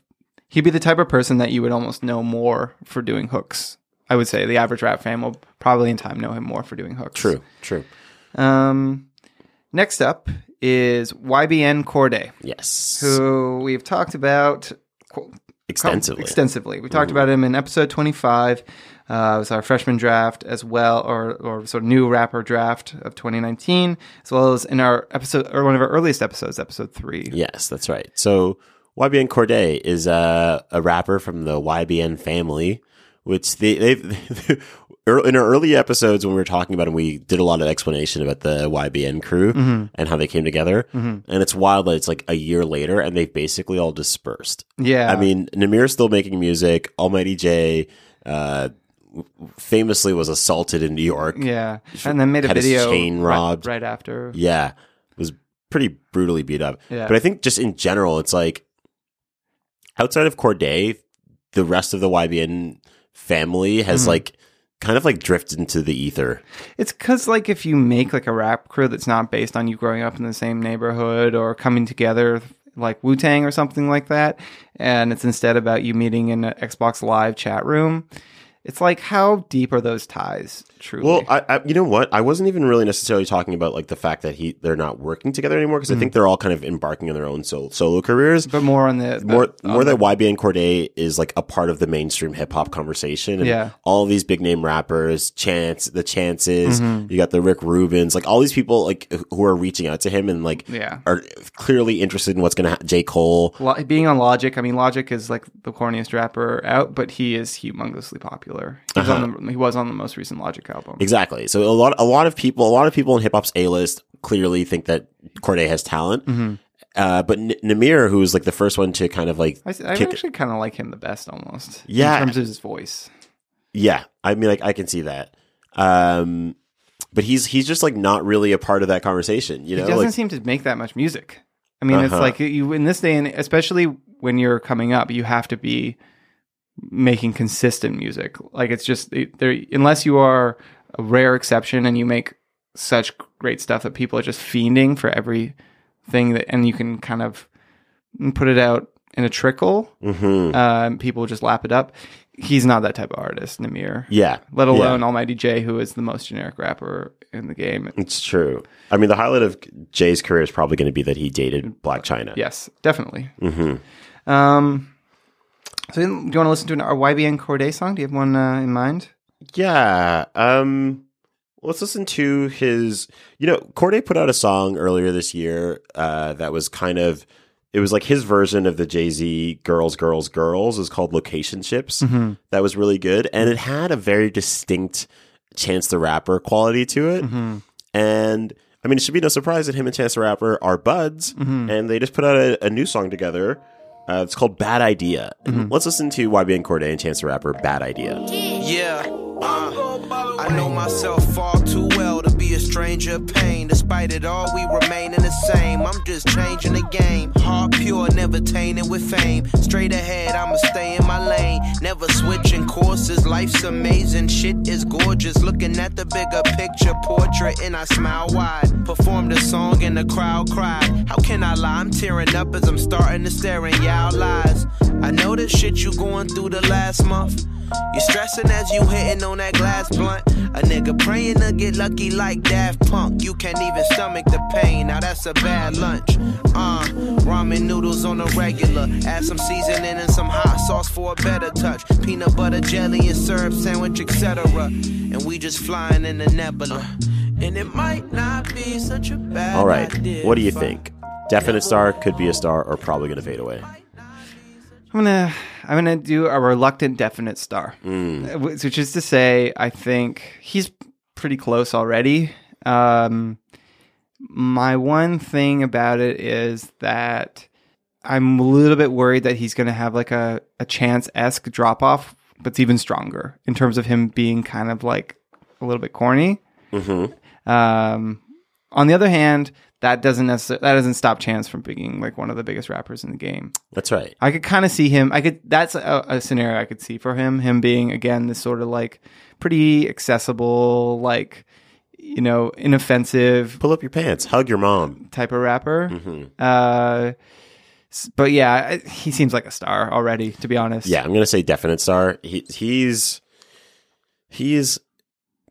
he'd be the type of person that you would almost know more for doing hooks. I would say the average rap fan will probably in time know him more for doing hooks. True. True. Um, next up is YBN Cordae, Yes. who we've talked about Extensively. Extensively, we talked about him in episode twenty-five. Uh, it was our freshman draft as well, or or sort of new rapper draft of 2019, as well as in our episode or one of our earliest episodes, episode three. Yes, that's right. So YBN Cordae is a, a rapper from the YBN family, which they, they've in our early episodes when we were talking about it, we did a lot of explanation about the YBN crew and how they came together. And it's wild that it's like a year later and they've basically all dispersed. Yeah, I mean, Nahmir's still making music. Almighty Jay, uh, famously was assaulted in New York. yeah, and then made a video chain right- robbed. right, after. Yeah, was pretty brutally beat up. Yeah. But I think just in general, it's like outside of Cordae, the rest of the YBN family has Mm-hmm. like kind of like drift into the ether. It's because, like, if you make like a rap crew that's not based on you growing up in the same neighborhood or coming together, like Wu Tang or something like that, and it's instead about you meeting in an Xbox Live chat room, it's like, how deep are those ties? Truly, Well, I, I, you know what? I wasn't even really necessarily talking about like the fact that he they're not working together anymore because I think they're all kind of embarking on their own sol- solo careers. Mm. but more on the, more on more the- that YBN Cordae is like a part of the mainstream hip hop conversation. And Yeah. all these big name rappers, Chance, the Chances, Mm-hmm. you got the Rick Rubins, like all these people like who are reaching out to him and like Yeah. are clearly interested in what's going to happen. J. Cole. Lo- being on Logic, I mean, Logic is like the corniest rapper out, but he is humongously popular. He Uh-huh. on, the, he was on the most recent Logic album. Exactly. So a lot, a lot of people, a lot of people in hip hop's A list clearly think that Cordae has talent. Mm-hmm. Uh, but N- Nahmir, who was like the first one to kind of like I, I kick- actually kind of like him the best, almost. Yeah. in terms of his voice. Yeah, I mean, like I can see that. Um, but he's he's just like not really a part of that conversation. You know, he doesn't like seem to make that much music. I mean, it's Uh-huh. like you in this day, and especially when you're coming up, you have to be making consistent music. Like it's just there, unless you are a rare exception and you make such great stuff that people are just fiending for everything that, and you can kind of put it out in a trickle. mhm. Um, people just lap it up. He's not that type of artist, Nahmir. yeah, Let yeah, alone Almighty Jay, who is the most generic rapper in the game. it's true. I mean, the highlight of Jay's career is probably going to be that he dated Blac Chyna. Yes, definitely. hmm Um, so do you want to listen to an, YBN Cordae song? Do you have one uh, in mind? Yeah. Um, let's listen to his. You know, Cordae put out a song earlier this year uh, that was kind of. It was like his version of the Jay Z "Girls, Girls, Girls" is called "Locationships." That was really good, and it had a very distinct Chance the Rapper quality to it. And I mean, it should be no surprise that him and Chance the Rapper are buds, and they just put out a, a new song together. Uh, it's called "Bad Idea." And Let's listen to YBN Cordae and Chance the Rapper. "Bad Idea." Yeah, uh, I know myself far too stranger pain. Despite it all, we remaining the same. I'm just changing the game. Heart pure, never tainted with fame. Straight ahead, I'ma stay in my lane. Never switching courses. Life's amazing, shit is gorgeous. Looking at the bigger picture portrait, and I smile wide. Performed a song, and the crowd cried. How can I lie? I'm tearing up as I'm starting to stare in y'all lies. I know the shit you going through the last month. You stressing as you hitting on that glass blunt. A nigga praying to get lucky like Daft Punk. You can't even stomach the pain. Now that's a bad lunch. Uh, ramen noodles on the regular. Add some seasoning and some hot sauce for a better touch. Peanut butter jelly and syrup sandwich, etc. And we just flying in the nebula. And it might not be such a bad All right. idea What do you think? Definite star, could be a star, or probably to fade away. I'm gonna I'm gonna do a reluctant definite star, Mm. Uh, which is to say, I think he's pretty close already. Um, my one thing about it is that I'm a little bit worried that he's gonna have like a a chance esque drop off, but it's even stronger in terms of him being kind of like a little bit corny. hmm Um, on the other hand, that doesn't necessarily that doesn't stop Chance from being like one of the biggest rappers in the game. That's right. I could kind of see him. I could. That's a, a scenario I could see for him. Him being again this sort of like pretty accessible, like you know, inoffensive Pull up your pants, hug your mom. type of rapper. hmm Uh, but yeah, he seems like a star already. To be honest. Yeah, I'm going to say definite star. He, he's he's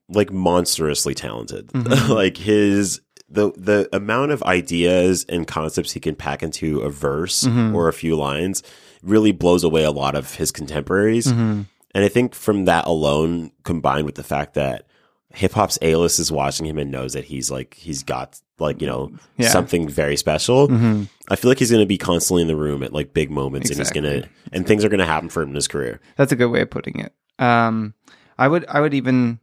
like monstrously talented. Mhm. like his the the amount of ideas and concepts he can pack into a verse Mhm. or a few lines really blows away a lot of his contemporaries. Mhm. And I think from that alone, combined with the fact that hip hop's A list is watching him and knows that he's like he's got like you know Yeah. something very special. Mhm. I feel like he's going to be constantly in the room at like big moments, and he's going to and things are going to happen for him in his career. That's a good way of putting it. Um, I would, I would even,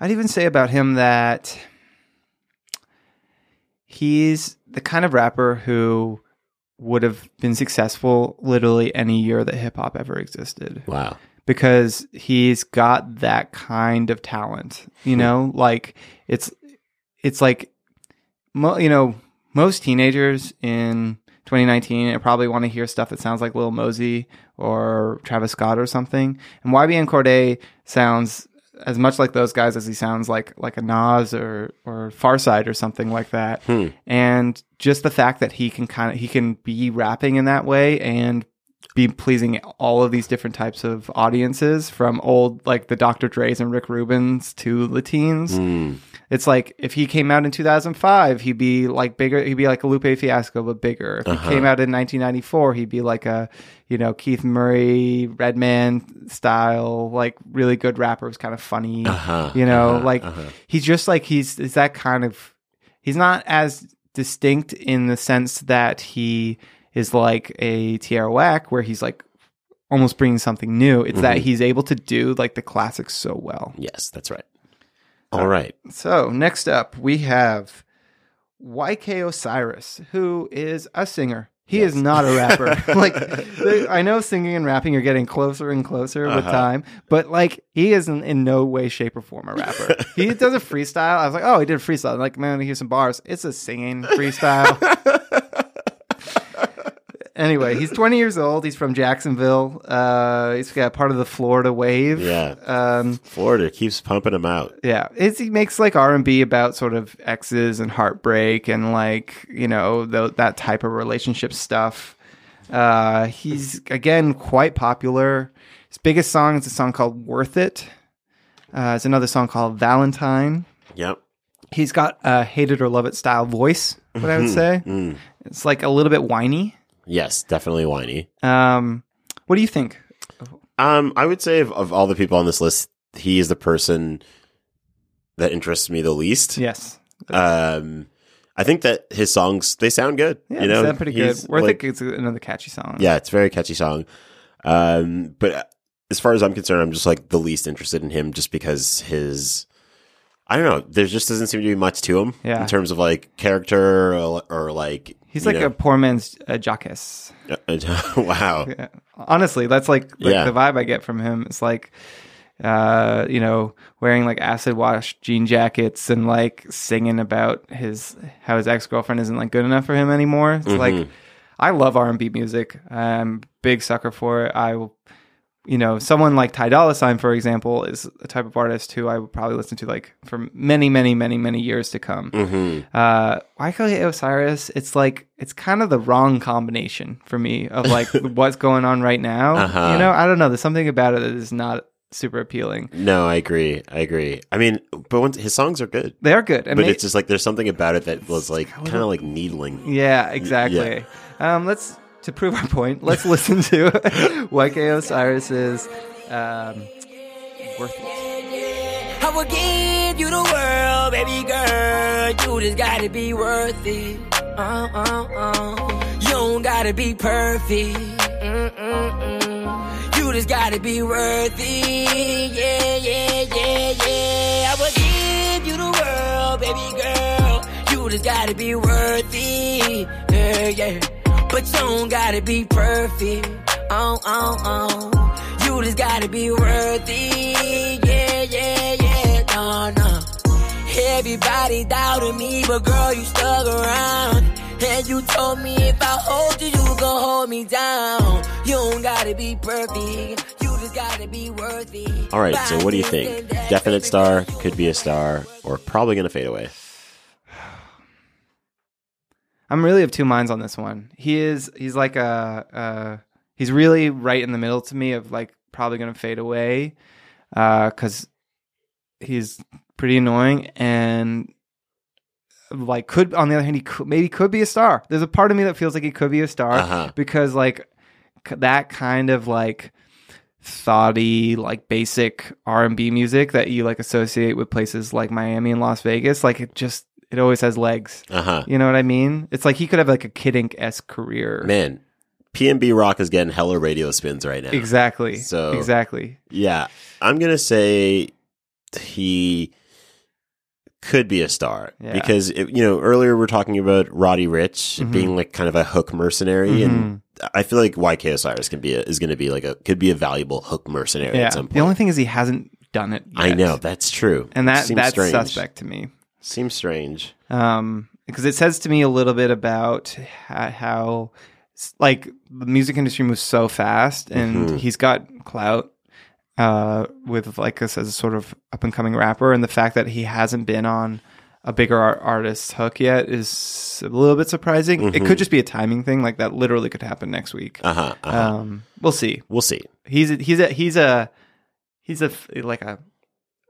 I'd even say about him that he's the kind of rapper who would have been successful literally any year that hip hop ever existed Wow. because he's got that kind of talent. You hmm. know, like it's it's like mo- you know most teenagers in 2019 probably want to hear stuff that sounds like Lil Mosey or Travis Scott or something. And YBN Cordae sounds as much like those guys as he sounds like like a Nas or or Pharcyde or something like that. Hmm. And just the fact that he can kind of he can be rapping in that way and be pleasing all of these different types of audiences from old like the Dr. Dre's and Rick Rubins to the teens. Mm. It's like if he came out in 2005, he'd be like bigger. He'd be like a Lupe Fiasco, but bigger. If he Uh-huh. came out in 1994, he'd be like a, you know, Keith Murray, Redman style, like really good rapper. Was kind of funny, Uh-huh, you know. uh-huh, like uh-huh. he's just like he's is that kind of. He's not as distinct in the sense that he is like a Tierra Whack, where he's like almost bringing something new. It's that Mhm. he's able to do like the classics so well. Yes, that's right. All right. So next up, we have YK Osiris, who is a singer. He is not a rapper. like the- I know singing and rapping are getting closer and closer with Uh-huh. time, but like he is in, in no way, shape, or form a rapper. he does a freestyle. I was like, oh, he did a freestyle. I'm like, man, here's some bars. It's a singing freestyle. anyway, he's 20 years old. He's from Jacksonville. Uh, he's got part of the Florida wave. Yeah. Um, Florida keeps pumping him out. yeah, it's, he makes like R and B about sort of exes and heartbreak and like you know th- that type of relationship stuff. Uh, he's again quite popular. His biggest song is a song called "Worth It." Uh, it's another song called "Valentine." Yep. He's got a "Hate It or Love It" style voice. What I would say, Mm. it's like a little bit whiny. Yes, definitely whiny. Um, what do you think? Um, I would say of, of all the people on this list, he is the person that interests me the least. Yes, Um, I think that his songs they sound good. yeah, you know, it's pretty good. Worth like- It is another catchy song. Yeah, it's a very catchy song. Um, but as far as I'm concerned, I'm just like the least interested in him, just because his. I don't know. There just doesn't seem to be much to him Yeah. in terms of like character or, or like. He's like know- a poor man's uh, Jacquees. wow. Yeah. Honestly, that's like, like Yeah. the vibe I get from him. It's like, uh, you know, wearing like acid wash jean jackets and like singing about his how his ex girlfriend isn't like good enough for him anymore. It's Mhm. like I love R and B music. I'm big sucker for it. I will you know, someone like Ty Dolla Sign, for example, is a type of artist who I would probably listen to like for many, many, many, many years to come. Mm-hmm. Uh, Osiris, it's like it's kind of the wrong combination for me of like what's going on right now. Uh-huh. You know, I don't know. There's something about it that is not super appealing. No, I agree. I agree. I mean, but once, his songs are good. They are good, but may- it's just like there's something about it that was like kind of like needling. Yeah, exactly. Um, let's to prove our point. Let's listen to YK Osiris's um, "Worth It." I will give you the world, baby girl. You just gotta be worth it. Uh, uh, uh. You don't gotta be perfect. Mm-mm-mm. You just gotta be worth it. Yeah, yeah, yeah, yeah. I will give you the world, baby girl. You just gotta be worth it. Yeah, yeah. But you don't gotta be perfect. Oh, oh, oh. You just gotta be worth it. Yeah, yeah, yeah. No, no. Everybody doubted me, but girl, you stuck around. And you told me if I hold you, you gon' hold me down. You don't gotta be perfect. You just gotta be worthy. All right, so what do you think? Definite star, could be a star, or probably to fade away? I'm really of two minds on this one. He is he's like a uh, he's really right in the middle to me of like probably gonna fade away because he's pretty annoying and like could on the other hand he could, maybe could be a star. There's a part of me that feels like he could be a star Uh-huh. because like that kind of like thoughty like basic R&B music that you like associate with places like Miami and Las Vegas like it just it always has legs. Uh huh. You know what I mean? It's like he could have like a Kid Ink esque career. Man, PNB Rock is getting hella radio spins right now. Exactly. So- exactly. Yeah, I'm gonna say he could be a star Yeah. because it, you know earlier we are talking about Roddy Ricch Mm-hmm. being like kind of a hook mercenary, and I feel like YK Osiris can be a, is going to be like a could be a valuable hook mercenary Yeah. at some point. The only thing is he hasn't done it. Yet. I know that's true, and that that's strange. suspect to me. Seems strange. Um, because it says to me a little bit about how, how like the music industry moves so fast, and Mhm. he's got clout. Uh, with like us as a sort of up and coming rapper, and the fact that he hasn't been on a bigger art- artist's hook yet is a little bit surprising. It Mhm. could just be a timing thing, like that literally could happen next week. Uh huh. Uh-huh. Um, we'll see. we'll see. He's a, he's a he's a he's a like a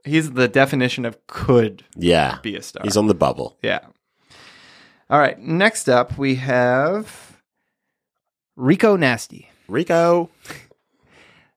he's the definition of could Yeah, be a star. he's on the bubble. yeah. All right. Next up, we have Rico Nasty. Rico.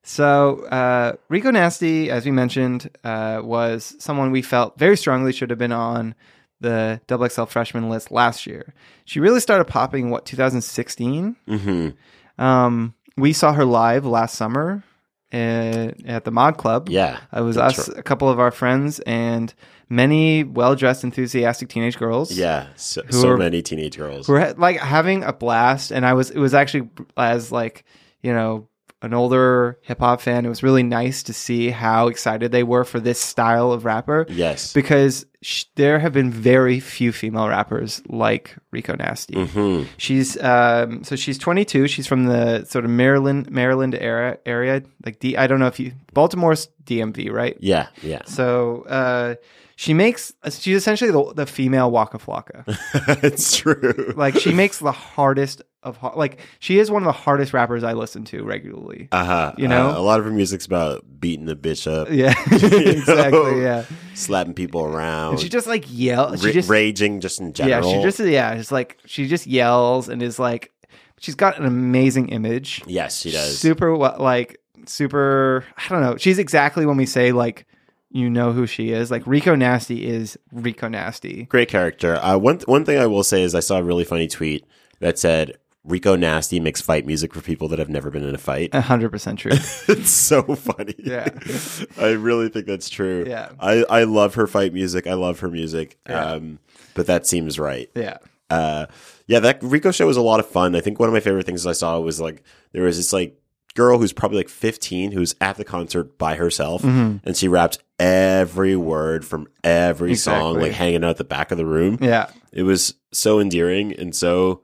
So uh, Rico Nasty, as we mentioned, uh, was someone we felt very strongly should have been on the Double XL freshman list last year. She really started popping what 2016. Mm-hmm. Um, we saw her live last summer at, at the Mod Club. Yeah, It was us, right. a couple of our friends, and many well-dressed, enthusiastic teenage girls. Yeah, so, so are- many teenage girls. who were like having a blast. And I was, it was actually as like you know an older hip hop fan. It was really nice to see how excited they were for this style of rapper. Yes. Because sh- there have been very few female rappers like Rico Nasty. hmm She's um so she's 22. She's from the sort of Maryland Maryland era area like D I don't know if you Baltimore's DMV, right? Yeah, yeah. So uh she makes she's essentially the, the female Waka Flocka. it's true. like she makes the hardest of like she is one of the hardest rappers I listen to regularly. Uh huh. You know? a lot of her music's about beating the bitch up. yeah. exactly, know? yeah. slapping people around. And she just like yell she just raging just in general. Yeah, she just yeah, it's like she just yells and is like she's got an amazing image. yes, she does. Super wa- like super I don't know. She's exactly when we say like you know who she is. Like Rico Nasty is Rico Nasty. Great character. Uh, one one thing I will say is I saw a really funny tweet that said Rico Nasty makes fight music for people that have never been in a fight. A hundred percent true. it's so funny. Yeah. I really think that's true. Yeah. I, I love her fight music. I love her music. Yeah. Um, but that seems right. yeah. Uh, yeah, that Rico show was a lot of fun. I think one of my favorite things I saw was like there was this like girl who's probably like 15 who's at the concert by herself Mm-hmm. and she rapped every word from every song like hanging out at the back of the room. Yeah. It was so endearing and so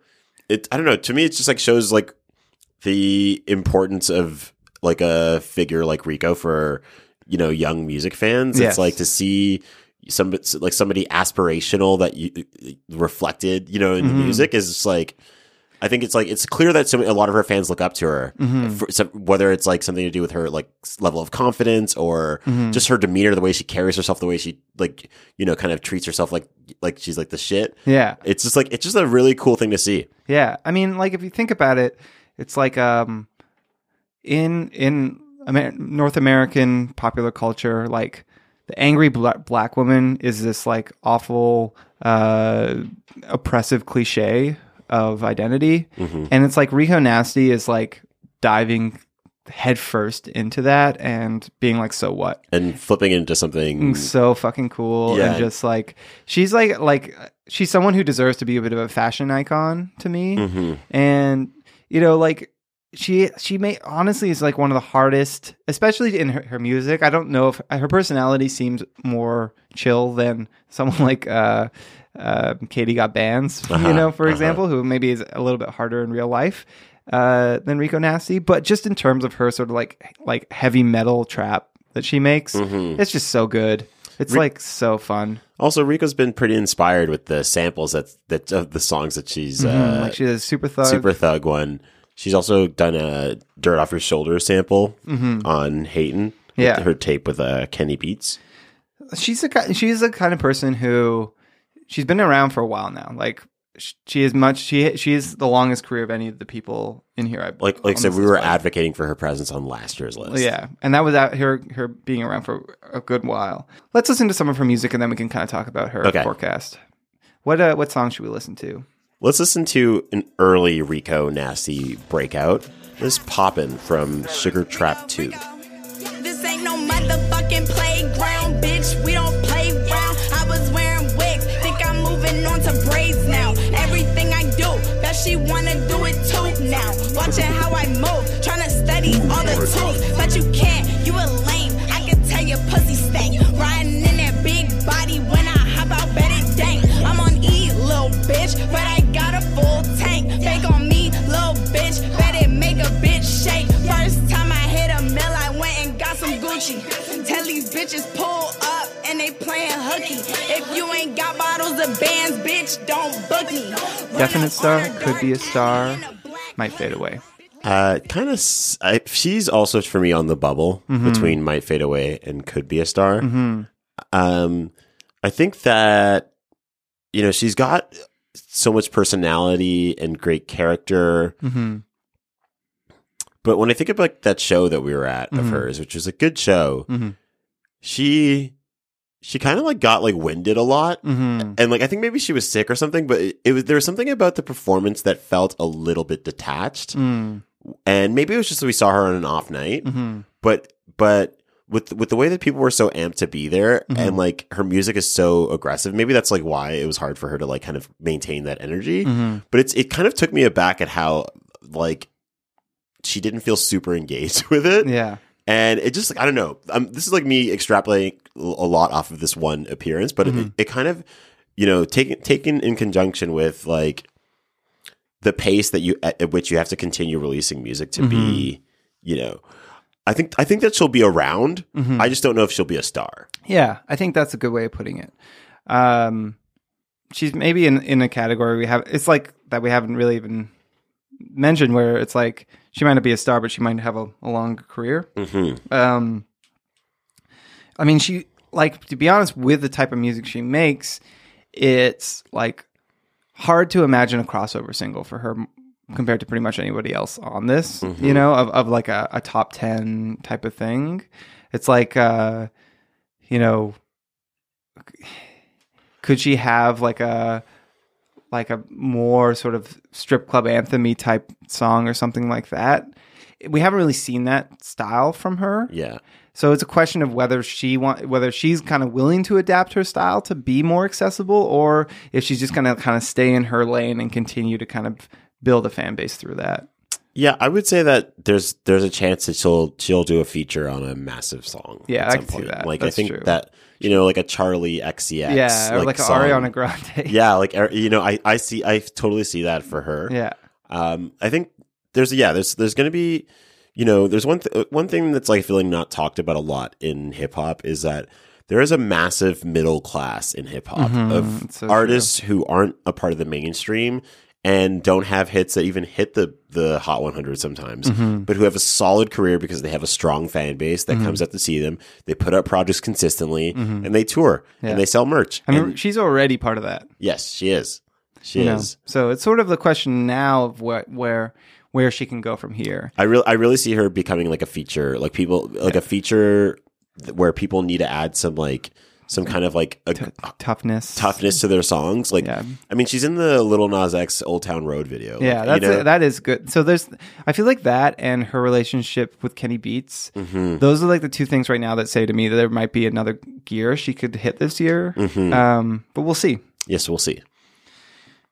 it I don't know, to me it just like shows like the importance of like a figure like Rico for you know young music fans. Yes. It's like to see some like somebody aspirational that you reflected you know in Mm-hmm. the music is just like. I think it's like it's clear that some, a lot of her fans look up to her, Mm-hmm. some, whether it's like something to do with her like level of confidence or Mm-hmm. just her demeanor, the way she carries herself, the way she like you know kind of treats herself like like she's like the shit. Yeah. It's just like it's just a really cool thing to see. Yeah, I mean, like if you think about it, it's like um, in in Amer- North American popular culture, like the angry bla- black woman is this like awful, uh, oppressive cliche of identity, and it's like Rico Nasty is like diving headfirst into that and being like, so what? and flipping into something. so fucking cool Yeah. and just like she's like like she's someone who deserves to be a bit of a fashion icon to me Mhm. and you know like she she may honestly is like one of the hardest especially in her, her music i don't know if her personality seems more chill than someone like uh uh katie got bands Uh-huh, you know for uh-huh. example who maybe is a little bit harder in real life uh than rico nasty but just in terms of her sort of like like heavy metal trap that she makes Mm-hmm. it's just so good it's like so fun Also, Rico's been pretty inspired with the samples that that of the songs that she's uh, like she does super thug Super Thug one. She's also done a "Dirt Off Your Shoulder" sample on Hayton. with Mm-hmm. Yeah. her tape with uh, Kenny Beats. she's a she's the kind of person who she's been around for a while now. Like she is much she she is the longest career of any of the people in here. I Like like I said, we were list. advocating for her presence on last year's list. yeah, and that was out her her being around for a good while. Let's listen to some of her music and then we can kind of talk about her Okay. forecast. What uh, what song should we listen to? Let's listen to an early Rico Nasty breakout. This poppin' from Sugar Trap Two. How I move, tryna study all the tools, but you can't. You a lame. I can tell your pussy stank. Riding in that big body when I hop out, bet it dank. I'm on E, little bitch, but I got a full tank. Fake on me, little bitch, bet it make a bitch shake. First time I hit a mill, I went and got some Gucci. Tell these bitches pull up and they playing hooky. If you ain't got bottles of bands, bitch, don't book me. Definite star, could be a star, might fade away. Uh, kind of. She's also for me on the bubble between might fade away and could be a star. Um, I think that you know she's got so much personality and great character. hmm But when I think about that show that we were at of Mhm. hers, which was a good show, Mhm. she she kind of like got like winded a lot. hmm And like I think maybe she was sick or something, but it, it was there was something about the performance that felt a little bit detached. Mm. And maybe it was just that we saw her on an off night. hmm but but with with the way that people were so amped to be there Mhm. and like her music is so aggressive maybe that's like why it was hard for her to like kind of maintain that energy hmm but it's it kind of took me aback at how like she didn't feel super engaged with it Yeah. and it just like i don't know um, this is like me extrapolating a lot off of this one appearance but it, Mhm. it kind of you know taken taken in conjunction with like the pace that you at, at which you have to continue releasing music to be you know i think i think that she'll be around Mhm. i just don't know if she'll be a star Yeah, I think that's a good way of putting it. Um, she's maybe in in a category we have. It's like that we haven't really even mentioned, where it's like she might not be a star, but she might have a, a long career. mm-hmm. Um, I mean, she like to be honest with the type of music she makes, it's like hard to imagine a crossover single for her compared to pretty much anybody else on this. You know, of of like a, a top ten type of thing. It's like, uh, you know, could she have like a like a more sort of strip club anthemy type song or something like that? We haven't really seen that style from her. yeah So it's a question of whether she want whether she's kind of willing to adapt her style to be more accessible, or if she's just gonna kind of stay in her lane and continue to kind of build a fan base through that. yeah i would say that there's there's a chance that she'll she'll do a feature on a massive song Yeah, at I some can see that. like That's i think true. that you know like a charli xcx yeah, or like, song. Ariana Grande. yeah like er- you know i i see i totally see that for her yeah, Um, I think there's yeah, there's there's going to be you know, there's one th- one thing that's like feeling not talked about a lot in hip hop is that there is a massive middle class in hip hop of Mm-hmm. so artists who aren't a part of the mainstream and don't have hits that even hit the the Hot 100 sometimes, Mm-hmm. but who have a solid career because they have a strong fan base that comes out to see them. They put out projects consistently and they tour Mm-hmm. Yeah. and they sell merch. I mean, And she's already part of that. yes, she is. She you know? is. So it's sort of the question now of what where where she can go from here. I really, I really see her becoming like a feature, like people, like a feature where people need to add some like some kind of like a Toughness. toughness to their songs. Like, Yeah. I mean, she's in the Lil Nas X Old Town Road video. Yeah, Like, that's you know? that is good. So there's, I feel like that and her relationship with Kenny Beats. Mm-hmm. Those are like the two things right now that say to me that there might be another gear she could hit this year. Mm-hmm. Um, but we'll see. Yes, we'll see.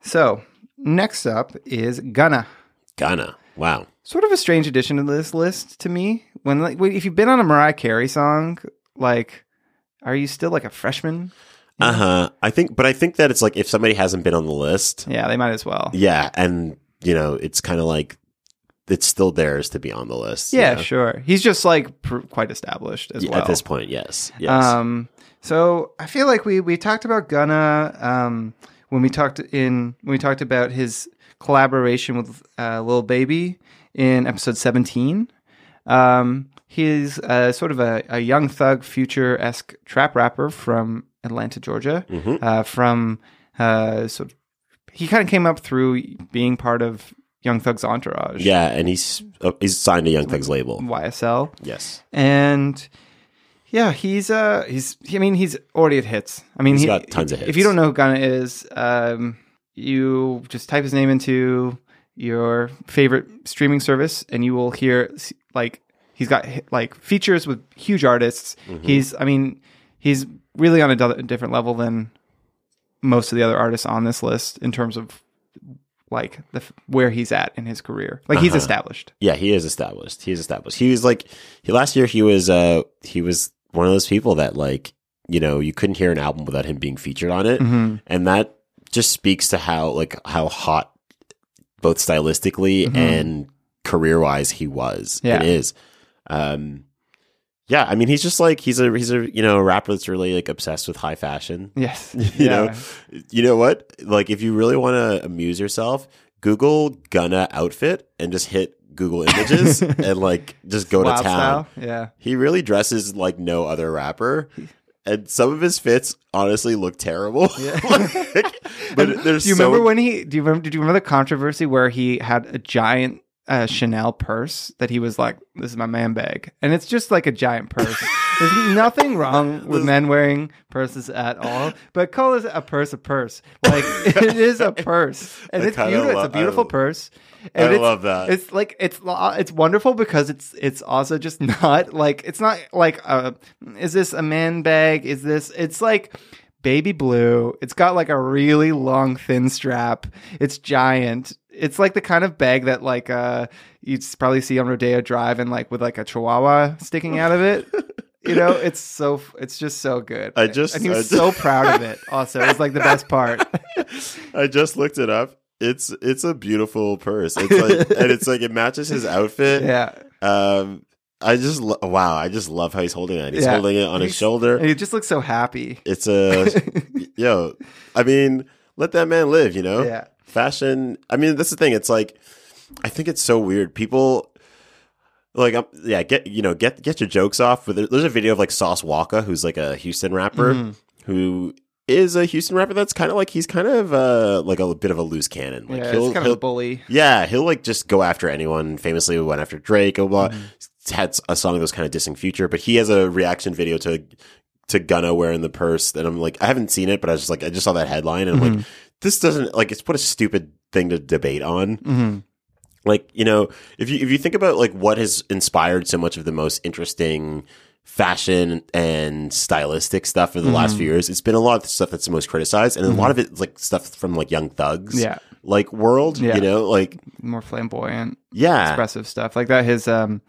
So next up is Gunna. Gunna. Wow. Sort of a strange addition to this list to me. When like if you've been on a Mariah Carey song, like, are you still like a freshman? Uh huh. I think, but I think that it's like if somebody hasn't been on the list, Yeah, they might as well. yeah, and you know, it's kind of like it's still theirs to be on the list. you Yeah, know? sure. He's just like pr- quite established as Yeah, well At this point, yes, yes. Um, so I feel like we we talked about Gunna um, when we talked in when we talked about his collaboration with uh, Lil Baby in episode seventeen. Um, he's uh, sort of a, a young thug, future esque trap rapper from Atlanta, Georgia. Uh, from uh, so he kind of came up through being part of Young Thug's entourage. yeah, and he's uh, he's signed to Young Thug's label. YSL Yes. and yeah, he's uh he's I mean he's already at hits. I mean He's he- got tons of hits. If you don't know who Gunna is, um, you just type his name into your favorite streaming service, and you will hear like he's got like features with huge artists. Mm-hmm. He's I mean he's really on a different level than most of the other artists on this list in terms of like the f- where he's at in his career. Like Uh-huh. he's established. Yeah, he is established. He is established. He was like he last year. He was uh he was one of those people that like you know you couldn't hear an album without him being featured on it, Mm-hmm. and that just speaks to how like how hot both stylistically and career wise he was. Mm-hmm. Yeah. and is. Um, yeah, I mean he's just like he's a he's a you know a rapper that's really like obsessed with high fashion. Yes, you know you know what like if you really want to amuse yourself google gunna outfit and just hit google images and like just go to town style. Yeah. he really dresses like no other rapper and some of his fits honestly look terrible Like, but there's Do you so remember when he? Do you remember? Did you remember the controversy where he had a giant uh, Chanel purse that he was like, "This is my man bag," and it's just like a giant purse. There's nothing wrong with men wearing purses at all, but call it a purse a purse. Like it is a purse, and I it's beautiful. lo- it's a beautiful I- purse. I And it's, love that. It's like it's it's wonderful because it's it's also just not like it's not like a is this a man bag? Is this it's like baby blue. It's got like a really long thin strap. It's giant. It's like the kind of bag that like uh you'd probably see on Rodeo Drive and like with like a chihuahua sticking out of it. You know, it's so it's just so good. I just- and he was I so proud of it. Also, it was like the best part. i just looked it up it's it's a beautiful purse. It's like and it's like it matches his outfit. Yeah, um i just lo- wow i just love how he's holding it. He's Yeah. holding it on his shoulder. he just looks so happy. it's a yo i mean let that man live you know? Yeah. fashion i mean that's the thing. It's like i think it's so weird. People like um, yeah get you know get get your jokes off. But there's a video of like sauce walka who's like a houston rapper Mm-hmm. who is a houston rapper that's kind of like he's kind of uh like a bit of a loose cannon like yeah, he'll, kind of he'll a bully. yeah, he'll like just go after anyone. Famously went after Drake. Blah, blah. Mm-hmm. Had a song that was kind of dissing Future, but he has a reaction video to to Gunna wearing the purse. And I'm like, I haven't seen it, but I was just like, I just saw that headline, and I'm Mm-hmm. like, this doesn't like it's what a stupid thing to debate on. Mm-hmm. Like you know, if you if you think about like what has inspired so much of the most interesting fashion and stylistic stuff for the last Mm-hmm. few years, it's been a lot of the stuff that's the most criticized, and a lot of it's like stuff from like Young Thugs, Yeah. like world, Yeah. you know, like More flamboyant, yeah, expressive stuff like that. His um,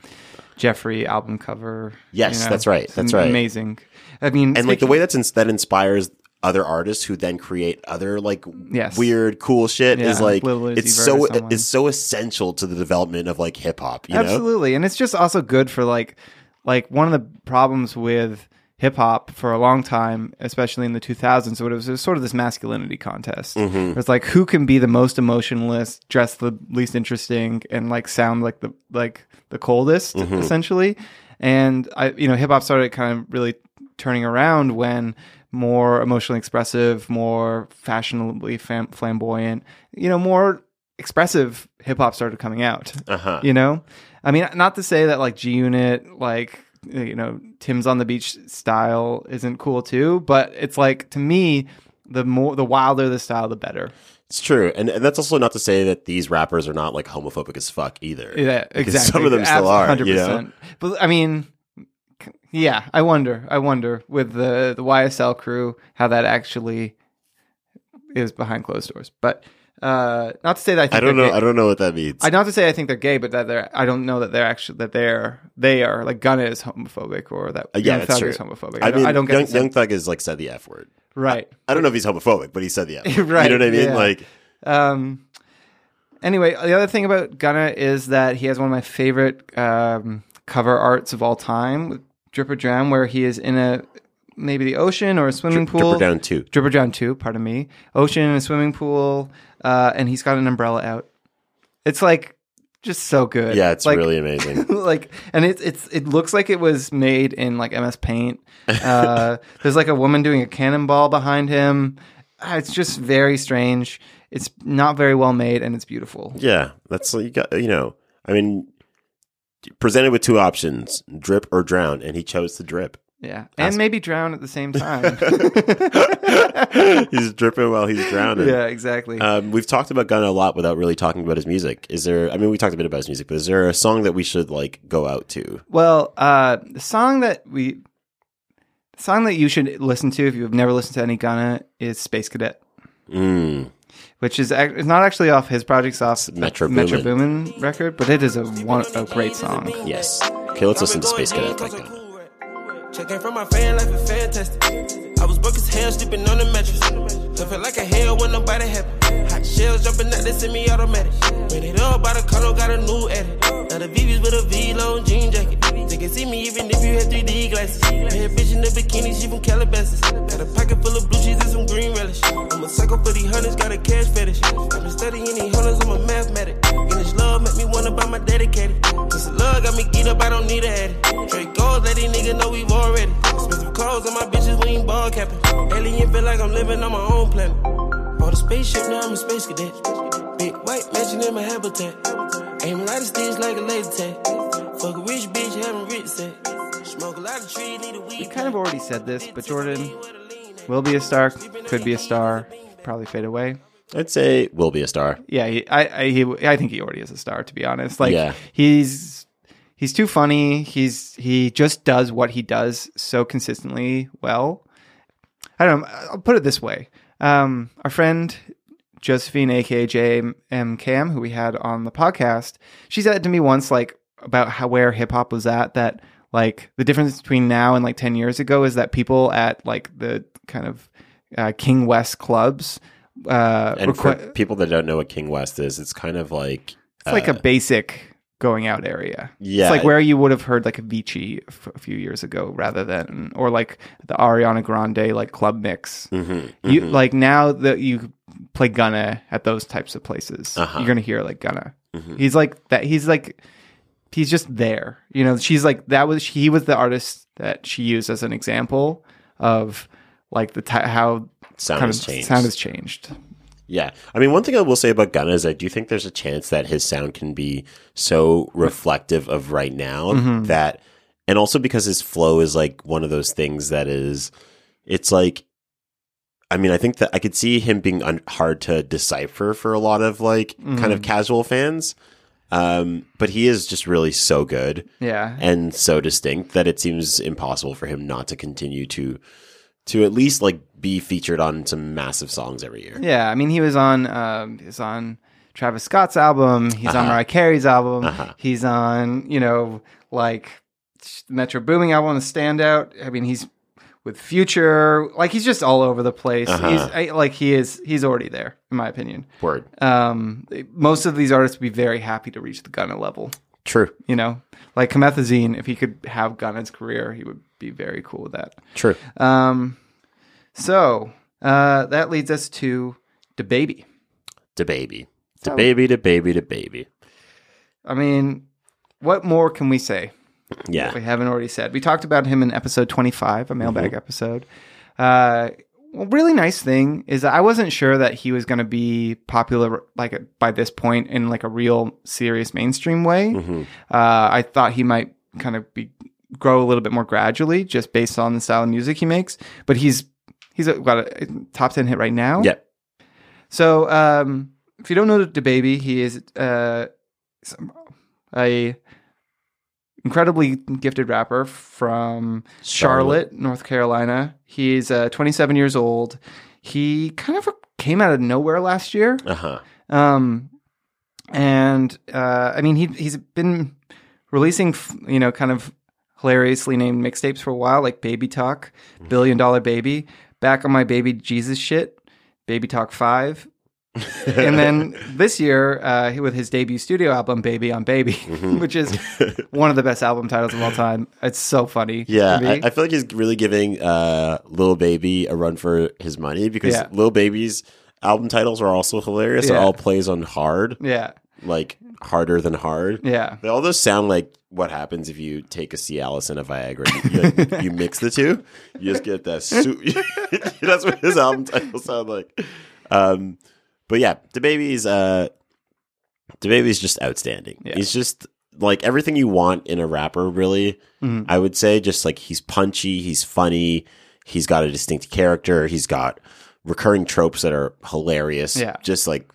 Jeffery album cover. Yes, you know, that's right, that's right. Amazing. I mean, and like the way that's ins- that inspires other artists who then create other like Yes. weird cool shit is like it's so it's so essential to the development of like hip hop. You know, Absolutely, and it's just also good for like like one of the problems with hip hop for a long time, especially in the 2000s, it was, it was sort of this masculinity contest. Mm-hmm. It's like who can be the most emotionless, dress the least interesting, and like sound like the like the coldest, Mm-hmm. essentially. And I, you know, hip hop started kind of really turning around when more emotionally expressive, more fashionably fam- flamboyant, you know, more expressive hip hop started coming out. Uh-huh. You know, I mean, not to say that like G Unit, like you know, Tim's on the beach style isn't cool too, but it's like to me, the more the wilder the style, the better. It's true, and, and that's also not to say that these rappers are not like homophobic as fuck either. Yeah, exactly. Some of them still are. Hundred You know? But I mean, yeah, I wonder. I wonder with the the YSL crew how that actually is behind closed doors. But uh, not to say that I think I don't they're know. gay. I don't know what that means. I not to say I think they're gay, but that they're. I don't know that they're actually that they're they are like Gunna is homophobic or that Uh, yeah, Young that's Thug true. is homophobic. I, I, don't, mean, I don't get Young, Young Thug has like said the f word. right. I don't know if he's homophobic, but he said the f word. Right, You know what I mean? yeah. Like, Um, anyway, the other thing about Gunna is that he has one of my favorite um, cover arts of all time with Drip or Drown, where he is in a maybe the ocean or a swimming Drip- pool. Drip or Down 2. Drip or Drown 2, pardon me. Ocean and a swimming pool, uh, and he's got an umbrella out. It's like just so good. yeah, it's Like- really amazing. like and it's it's it looks like it was made in like MS Paint. Uh, there's like a woman doing a cannonball behind him. Ah, It's just very strange. It's not very well made and it's beautiful. Yeah, that's you got. You know, I mean, presented with two options: drip or drown, and he chose to drip. Yeah, and maybe drown at the same time. he's dripping while he's drowning. yeah, exactly. Um, we've talked about Gunna a lot without really talking about his music. Is there? I mean, we talked a bit about his music, but is there a song that we should like go out to? well, uh, the song that we, the song that you should listen to if you've never listened to any Gunna is Space Cadet. Mm. which is it's not actually off his project's off the Metro Metro Boomin. Boomin record, but it is a one a great song. Yes. Okay, let's listen to Space Cadet by Gunna. Checking from my fan life and fantastic. I was broke as hell, sleeping on the mattress. So feel like a hell when nobody happy. Hot shells jumping out, they semi automatic. Ran it up by the condo, got a new edit. Now the VVs with a V long jean jacket. They can see me even if you had 3D glasses. Bad bitch in the bikini, she from Calabasas. Got a pocket full of blue cheese and some green relish. I'm a psycho for these hunters, got a cash fetish. I've been studying these hunters, I'm a mathematic. And this love make me wanna buy my dedicated. This love got me geeked up, I don't need a addy. Straight gold, let these niggas know we've already. Expensive clothes on my bitches, we ain't ball capping. Alien feel like I'm living on my own planet. Bought a spaceship, now I'm a space cadet. Big white mansion in my habitat. Aim a lot of sticks like a laser tag. Fuck a rich bitch, having rich sex. Smoke a lot of trees, need a weed. We kind of already said this, but Jordan will be a star, could be a star, probably fade away. I'd say will be a star. Yeah, he, I I, he, I think he already is a star. To be honest, like Yeah. he's he's too funny. He's he just does what he does so consistently well. I don't know. I'll put it this way. Um, our friend Josephine, aka JM Cam, who we had on the podcast, she said to me once, like about how where hip hop was at. That like the difference between now and like ten years ago is that people at like the kind of uh, King West clubs. Uh, And requ- for people that don't know what King West is, it's kind of like it's like uh, a basic going out area. Yeah. It's like where you would have heard like a Vici f- a few years ago rather than, or like the Ariana Grande like club mix. Mm-hmm, You like now that you play Gunna at those types of places, Uh-huh. you're going to hear like Gunna. Mm-hmm. He's like that. He's like, he's just there. You know, she's like, that was, he was the artist that she used as an example of like the, ty how Sound kind has of changed. sound has changed. Yeah. I mean, one thing I will say about Gunna is I do think there's a chance that his sound can be so reflective of right now Mm-hmm. that, and also because his flow is like one of those things that is, it's like, I mean, I think that I could see him being un- hard to decipher for a lot of like kind Mm-hmm. of casual fans. Um, but he is just really so good Yeah. and so distinct that it seems impossible for him not to continue to, to at least like be featured on some massive songs every year. Yeah, I mean, he was on um, he's on Travis Scott's album. He's on Uh-huh. Mariah Carey's album. Uh-huh. He's on you know like Metro Boomin album, The Standout. I mean, he's with Future. Like he's just all over the place. Uh-huh. He's I, like he is. He's already there, in my opinion. Word. Um, most of these artists would be very happy to reach the Gunna level. True. You know, like Comethazine, if he could have Gunna's career, he would be very cool with that. True. Um, so uh, that leads us to DaBaby. The baby. DaBaby, the baby, DaBaby. I mean, what more can we say? Yeah. we haven't already said. We talked about him in episode 25, a mailbag Mm-hmm. episode. Uh, well, really nice thing is that I wasn't sure that he was going to be popular like by this point in like a real serious mainstream way. Mm-hmm. Uh, I thought he might kind of be grow a little bit more gradually just based on the style of music he makes. But he's he's got a top 10 hit right now. Yeah. So, um, if you don't know DaBaby, he is uh, a incredibly gifted rapper from Charlotte, North Carolina. He's uh, 27 years old. He kind of came out of nowhere last year. Uh huh. Um, and uh, I mean, he he's been releasing, you know, kind of hilariously named mixtapes for a while, like Baby Talk, Billion Dollar Baby, Back on My Baby Jesus Shit, Baby Talk Five. and then this year, uh, with his debut studio album, Baby on Baby, which is one of the best album titles of all time. It's so funny. Yeah, to me. I, I feel like he's really giving uh, Lil Baby a run for his money because Yeah. Lil Baby's album titles are also hilarious. It Yeah. all plays on hard, yeah, like harder than hard. yeah. They all those sound like what happens if you take a Cialis and a Viagra. You, like, you mix the two, you just get that. Su- That's what his album titles sound like. Um, but yeah, DaBaby's uh, DaBaby's just outstanding. Yeah. He's just like everything you want in a rapper. Really, Mhm. I would say just like he's punchy, he's funny, he's got a distinct character, he's got recurring tropes that are hilarious. Yeah. just like.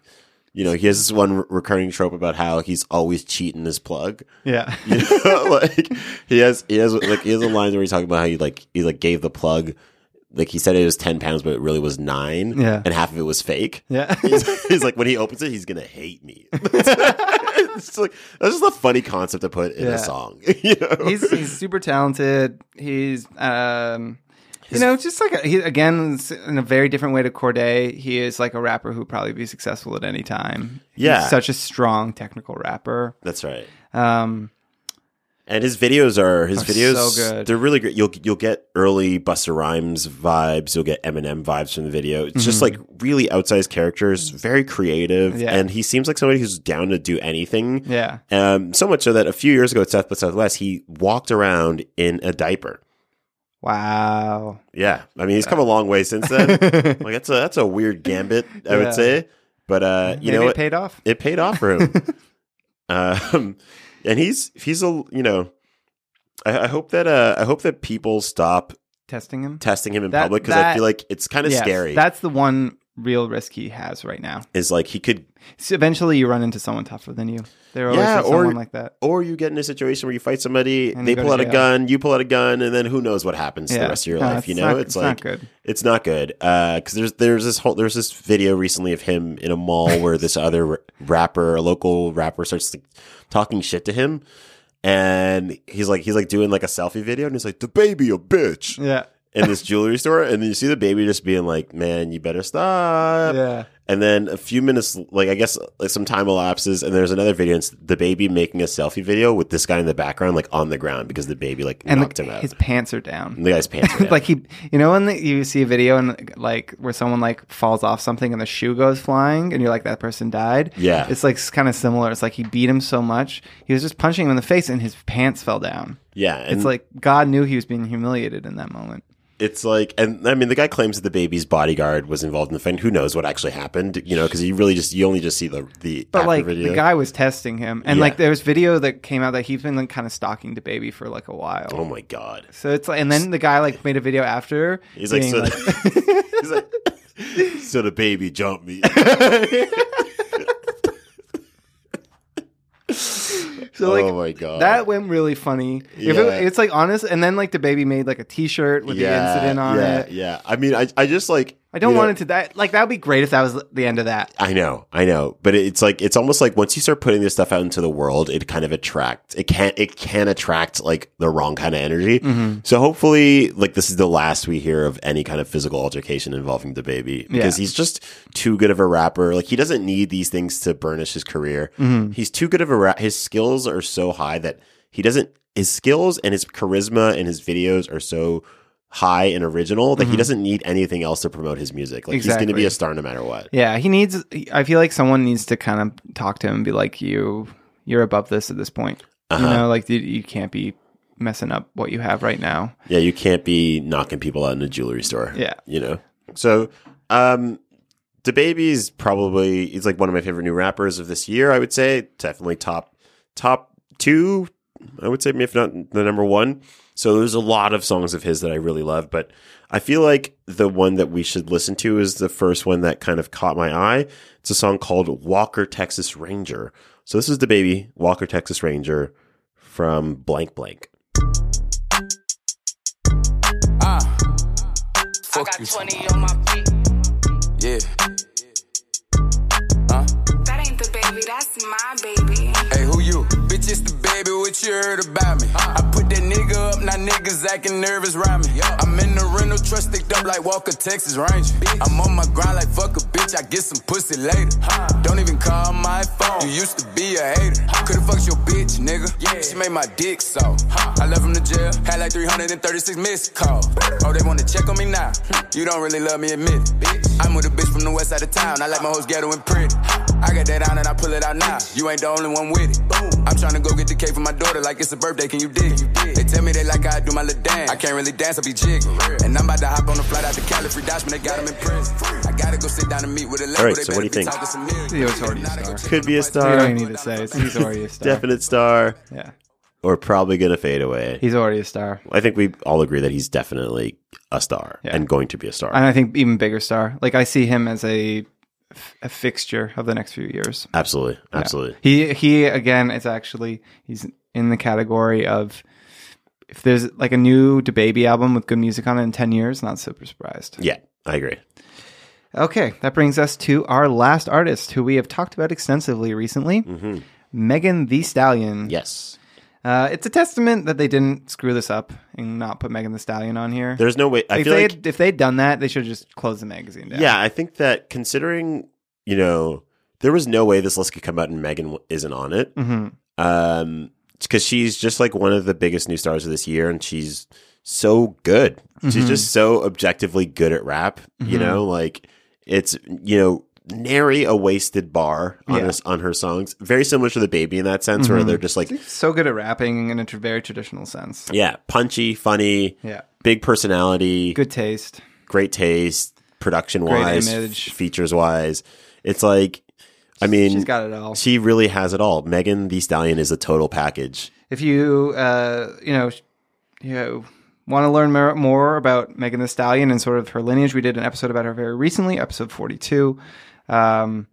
You know, he has this one re- recurring trope about how he's always cheating his plug. Yeah. You know, like he has he has like he has a line where he's talking about how he like he like gave the plug like he said it was ten pounds, but it really was nine. Yeah. And half of it was fake. Yeah. He's, he's like when he opens it, he's gonna hate me. it's just like that's just a funny concept to put in Yeah. a song. you know? he's he's super talented. He's um you know, just like a, he, again in a very different way to Cordae, he is like a rapper who would probably be successful at any time. Yeah. He's such a strong technical rapper. That's right. Um, And his videos are his Are videos. so good. They're really great. You'll you'll get early Busta Rhymes vibes. You'll get Eminem vibes from the video. It's just Mhm. like really outsized characters, very creative, Yeah. and he seems like somebody who's down to do anything. Yeah. Um, so much so that a few years ago at South by Southwest, he walked around in a diaper. Wow. Yeah, I mean he's come a long way since then. like that's a that's a weird gambit, I Yeah. would say. But uh, you Maybe know it paid off. It paid off for him. um, and he's he's a you know, I, I hope that uh, I hope that people stop Testing him. testing him in That- public because I that- feel like it's kind of Yes, scary. That's the one real risk he has right now. is like he could So eventually, you run into someone tougher than you. There always yeah, or someone like that. or you get in a situation where you fight somebody, And they pull out a gun, you pull out a gun, and then who knows what happens Yeah. the rest of your No, life? You know, not- it's it's like not good. It's not good uh, because there's there's this whole there's this video recently of him in a mall where this other rapper, a local rapper, starts like, talking shit to him, and he's like he's like doing like a selfie video, and he's like DaBaby a bitch Yeah. In this jewelry store, and then you see DaBaby just being like, man, you better stop. Yeah. And then a few minutes, like I guess, like some time elapses, and there's another video. And it's DaBaby making a selfie video with this guy in the background, like on the ground, because DaBaby like And knocked the, him out. his pants are down. And the guy's pants are down. like he, you know, when the, you see a video and like where someone like falls off something and the shoe goes flying, and you're like, that person died. Yeah. it's like kind of similar. It's like he beat him so much, he was just punching him in the face, and his pants fell down. yeah, it's like God knew he was being humiliated in that moment. It's like, and I mean, the guy claims that DaBaby's bodyguard was involved in the fight. Who knows what actually happened? You know, because you really just you only just see the the But like video. the guy was testing him, and Yeah. like there was video that came out that he's been like kind of stalking DaBaby for like a while. oh my god, So it's like, and then the guy like made a video after. he's like, so, like- he's like, so DaBaby jumped me. So like oh my god, that went really funny. If it, it's like honest, and then like DaBaby made like a T-shirt with the incident on yeah, it. Yeah, I mean, I, I just like I don't You know- want it to that. Like that would be great if that was the end of that. I know, I know, but it's like it's almost like once you start putting this stuff out into the world, it kind of attracts. It can't. it can attract like the wrong kind of energy. Mm-hmm. So hopefully, like this is the last we hear of any kind of physical altercation involving DaBaby because Yeah. he's just too good of a rapper. Like he doesn't need these things to burnish his career. Mm-hmm. He's too good of a rap. His skills are so high that he doesn't. His skills and his charisma and his videos are so high and original that he doesn't need anything else to promote his music. Like he's going to be Mm-hmm. A star no matter what. Yeah, he needs. I feel like someone needs to kind of talk to him and be like, "You, you're above this at this point. Uh-huh. You know, like you, you can't be messing up what you have right now." Yeah, you can't be knocking people out in a jewelry store. Yeah. You know? So, um, DaBaby's probably, he's like one of my favorite new rappers of this year, I would say. Definitely top, top two, I would say, if not the number one. So there's a lot of songs of his that I really love, but I feel like the one that we should listen to is the first one that kind of caught my eye. It's a song called Walker Texas Ranger. So this is DaBaby, Walker Texas Ranger from blank blank. Ah, I got you. 20 on my feet. Yeah. My baby. Hey, who you? Bitch, it's the baby, what you heard about me? I put that nigga up, now niggas acting nervous around me. Yo. I'm in the rental truck sticked up like Walker, Texas Ranger. I'm on my grind like fuck a bitch, I get some pussy later. Don't even call my phone, you used to be a hater. Could've fucked your bitch, nigga. She made my dick so. I left him to jail, had like 336 missed calls. Oh, they wanna check on me now? You don't really love me, admit it. I'm with a bitch from the west side of town, I like my hoes ghetto and pretty. I got that on and I pull it out now. You ain't the only one with it. I'm tryna go get the cake for my daughter like it's a birthday. Can you dig? it? They tell me they like how I do my little dance. I can't really dance, I be jiggy. And I'm about to hop on a flight out to Cali, free Dashman, they got him in prison. I gotta go sit down and meet with a label. All right, so what do you be think? talking some already a Now they go star. Could be a You star. don't need to say it. He's already a star. Definite star. Yeah, or probably going to fade away. he's already a star, I think we all agree that he's definitely a star Yeah. and going to be a star. and I think even bigger star. Like I see him as a a fixture of the next few years. absolutely, absolutely. He he again is actually he's in the category of if there's like a new DaBaby album with good music on it in 10 years, not super surprised. Yeah, I agree. Okay, that brings us to our last artist who we have talked about extensively recently. Mm-hmm. Megan Thee Stallion. Yes, Uh, it's a testament that they didn't screw this up and not put Megan Thee Stallion on here. there's no way. I if, feel they like had, if they'd done that, they should have just closed the magazine down. yeah, I think that considering you know there was no way this list could come out and Megan w- isn't on it. Mhm. Um, because she's just like one of the biggest new stars of this year, and she's so good. She's Mm-hmm. just so objectively good at rap. You know, like it's you know nary a wasted bar on Yeah. her, on her songs. Very similar to DaBaby in that sense, where they're just like He's so good at rapping in a very traditional sense. yeah, punchy, funny, Yeah. big personality, Good taste. great taste, production wise, features wise. It's like, I mean, She's got it all. she really has it all. Megan Thee Stallion is a total package. if you uh, you know you know, want to learn more, about Megan Thee Stallion and sort of her lineage, we did an episode about her very recently, episode forty two. Um,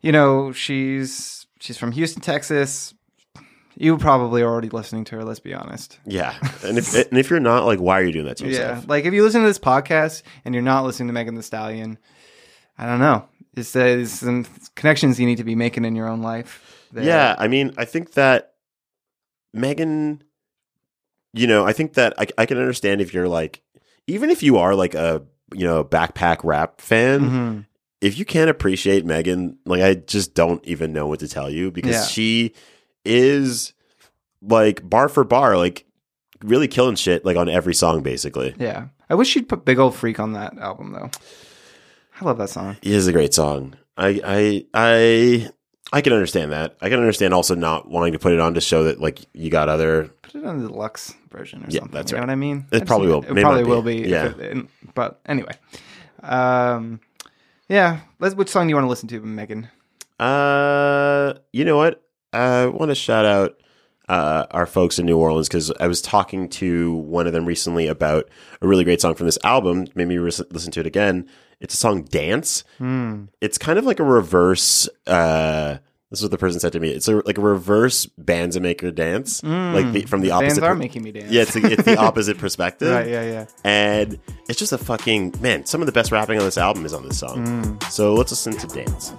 you know, she's she's from Houston, Texas. You probably are already listening to her. Let's be honest. Yeah, and if and if you're not, like, why are you doing that to yourself? Yeah, like if you listen to this podcast and you're not listening to Megan Thee Stallion, I don't know. It's, uh, there's some connections you need to be making in your own life. Yeah, I mean, I think that Megan, you know, I think that I, I can understand if you're like, even if you are like a you know backpack rap fan, Mhm. If you can't appreciate Megan, like I just don't even know what to tell you because Yeah. she is like bar for bar, like really killing shit like on every song basically. Yeah. I wish she'd put Big Old Freak on that album though. I love that song. It is a great song. I I I I can understand that. I can understand also not wanting to put it on to show that like you got other Put it on the deluxe version or Yeah, something. that's you right. know what I mean? It I probably will. It May probably be. will be. Yeah. it- but anyway. Um yeah. Let's which song do you want to listen to, Megan? Uh, you know what? I want to shout out uh, our folks in New Orleans because I was talking to one of them recently about a really great song from this album. Made me re- listen to it again. It's a song "Dance." Hmm. It's kind of like a reverse uh, This is what the person said to me. It's a, like a reverse Bandz a Make Her Dance, like the, from the Bands opposite. are per- making me dance. Yeah, it's the, it's the opposite perspective. Right, yeah, yeah. And it's just a fucking man. Some of the best rapping on this album is on this song. Mm. So let's listen to dance.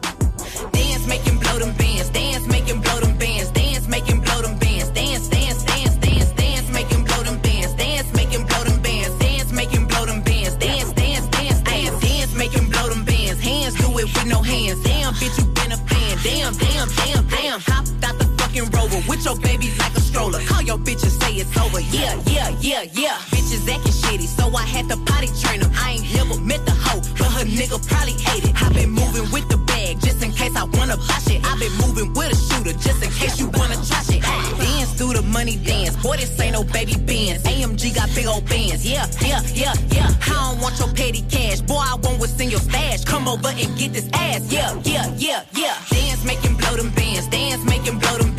Dance, make him blow them bands. Dance, make him blow them bands. Dance, make him blow them bands. Dance, dance, dance, dance, dance, make him blow them bands. Dance, make him blow them bands. Dance, make him blow them bands. Dance, dance, dance, dance, dance, make him blow them bands. Hands do it with no hands. Damn, bitch, you been a fan. Damn, damn, damn, rover with your baby like a stroller. Call your bitch and say it's over. Yeah, yeah, yeah, yeah. Bitches acting shitty, so I had to potty train them. I ain't never met the hoe, but her nigga probably hate it. I been moving with the bag just in case I wanna buy shit. I been moving with a shooter just in case you wanna try shit. Ah, dance through the money dance. Boy, this ain't no baby bands. AMG got big old bands. Yeah, yeah, yeah, yeah. I don't want your petty cash. Boy, I want what's in your stash. Come over and get this ass. Yeah, yeah, yeah, yeah. Dance, him blow them bands. Dance, make blow them bands.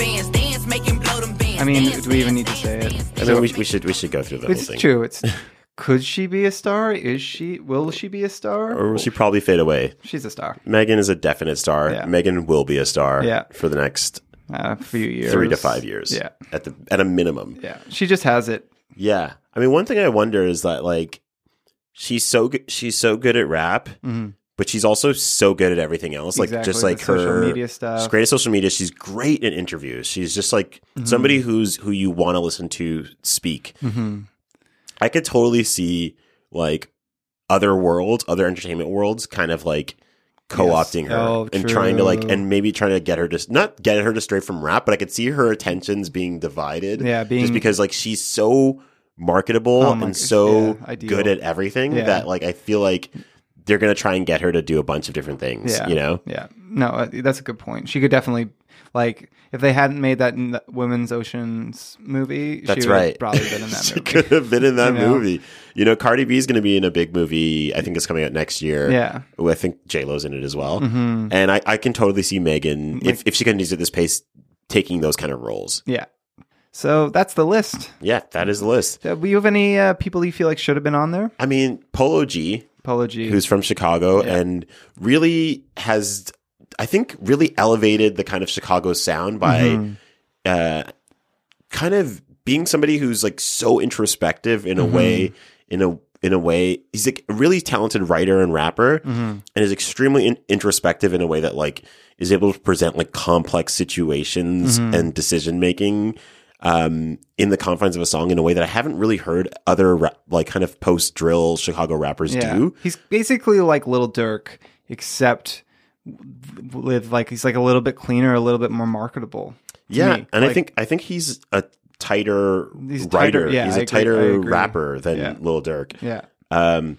I mean, do we even need to say it? I mean, we, we should we should go through the whole It's true. It's could she be a star? Is she? Will she be a star? Or will she probably fade away? She's a star. Megan is a definite star. Yeah. Megan will be a star Yeah. for the next Uh, a few years, three to five years. Yeah, At the at a minimum. yeah. She just has it. Yeah. I mean, one thing I wonder is that like she's so good she's so good at rap, but she's also so good at everything else. Like Exactly, just like her social media stuff. She's great at social media. She's great in interviews. She's just like Mm-hmm. somebody who's who you want to listen to speak. Mm-hmm. I could totally see like other worlds, other entertainment worlds, kind of like co-opting her Oh, and trying to like and maybe trying to get her to not get her to stray from rap, but I could see her attentions being divided. Yeah, being- just because like she's so marketable Oh and so yeah, good at everything Yeah. that like I feel like they're gonna try and get her to do a bunch of different things. Yeah, You know, Yeah. No, uh, that's a good point. She could definitely like if they hadn't made that n- Women's Oceans movie. That's she would have right. Probably been in that movie. she movie. could have been in that You know? movie. You know, Cardi B is going to be in a big movie. I think it's coming out next year. Yeah. Mm-hmm. I think J Lo's in it as well. And I, I can totally see Megan if if she continues at this pace taking those kind of roles. Yeah. So that's the list. Yeah, that is the list. Do you have any uh, people you feel like should have been on there? I mean, Polo G, Who's from Chicago and really has, I think, really elevated the kind of Chicago sound by Mm-hmm. uh, kind of being somebody who's like so introspective in a Mm-hmm. way, in a in a way, he's like a really talented writer and rapper, Mm-hmm. and is extremely in- introspective in a way that like is able to present like complex situations Mm-hmm. and decision making. Um, in the confines of a song, in a way that I haven't really heard other ra- like kind of post drill Chicago rappers yeah. do. He's basically like Lil Durk, except with like he's like a little bit cleaner, a little bit more marketable. Yeah, me. and I think I think he's a tighter He's tighter- writer. yeah, he's I a agree- tighter rapper than Yeah. Lil Durk. yeah, Um,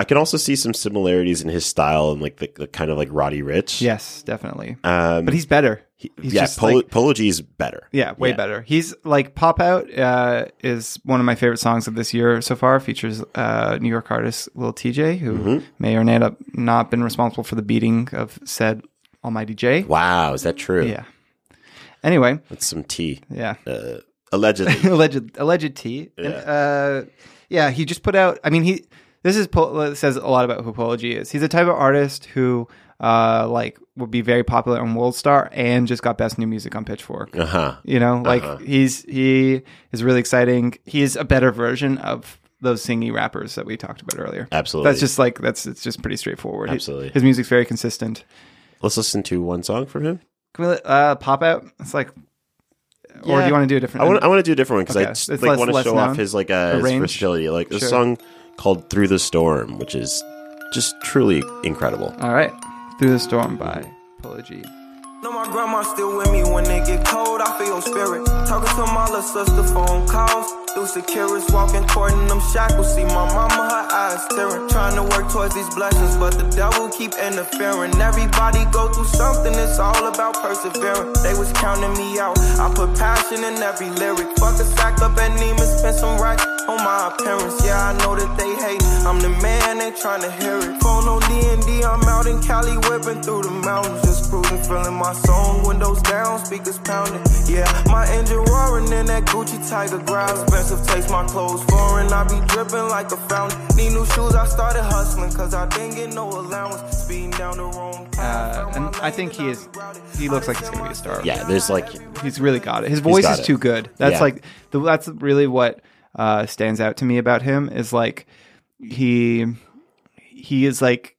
I can also see some similarities in his style and like the, the kind of like Roddy Ricch. yes, definitely. um, but he's better. he- he's yeah, just, Polo, like- Polo G is better. Yeah, way Yeah. better. He's like Pop Out uh, is one of my favorite songs of this year so far. Features uh, New York artist Lil Tjay, who Mm-hmm. may or may not not been responsible for the beating of said Almighty Jay. Wow, is that true? Yeah. Anyway, that's some tea. yeah, Uh, allegedly, alleged alleged T. And, uh, yeah, he just put out. I mean, he this is says a lot about who Polo is. He's a type of artist who. Uh, like would be very popular on World Star and just got best new music on Pitchfork. uh huh. You know, like Uh-huh. he's he is really exciting. He's a better version of those singy rappers that we talked about earlier. Absolutely. That's just like that's it's just pretty straightforward. Absolutely. his music's very consistent. Let's listen to one song from him. Can we let- uh, pop out? It's like, or do you want to do a different? I want I want to do a different one because Okay. I just, like less- want to show known? off his like uh, his versatility. Like a Sure. song called "Through the Storm," which is just truly incredible. All right, through the storm by Polo Know my grandma still with me when it get cold. I feel spirit. Talking to my little sister, phone calls. Through securities, walking toward them shackles. See my mama, her eyes tearing. Trying to work towards these blessings, but the devil keep interfering. Everybody go through something. It's all about persevering. They was counting me out. I put passion in every lyric. Fuck a sack up at Neiman, spend some racks on my appearance. Yeah, I know that they hate. I'm the man they ain't trying to hear it. Phone on D&D, I'm out in Cali whipping through the mountains. Just cruising, feeling my song. Windows down, speakers pounding. Yeah, my engine roaring in that Gucci Tiger growl. Expensive taste, my clothes foreign. I be dripping like a fountain. Need new shoes, I started hustling. Cause I didn't get no allowance. Speeding down the wrong Uh, and I think he is. He looks like he's gonna be a star. Yeah, there's like he's really got it. His voice is it. too good. That's Yeah. like the, that's really what uh, stands out to me about him is like he he is like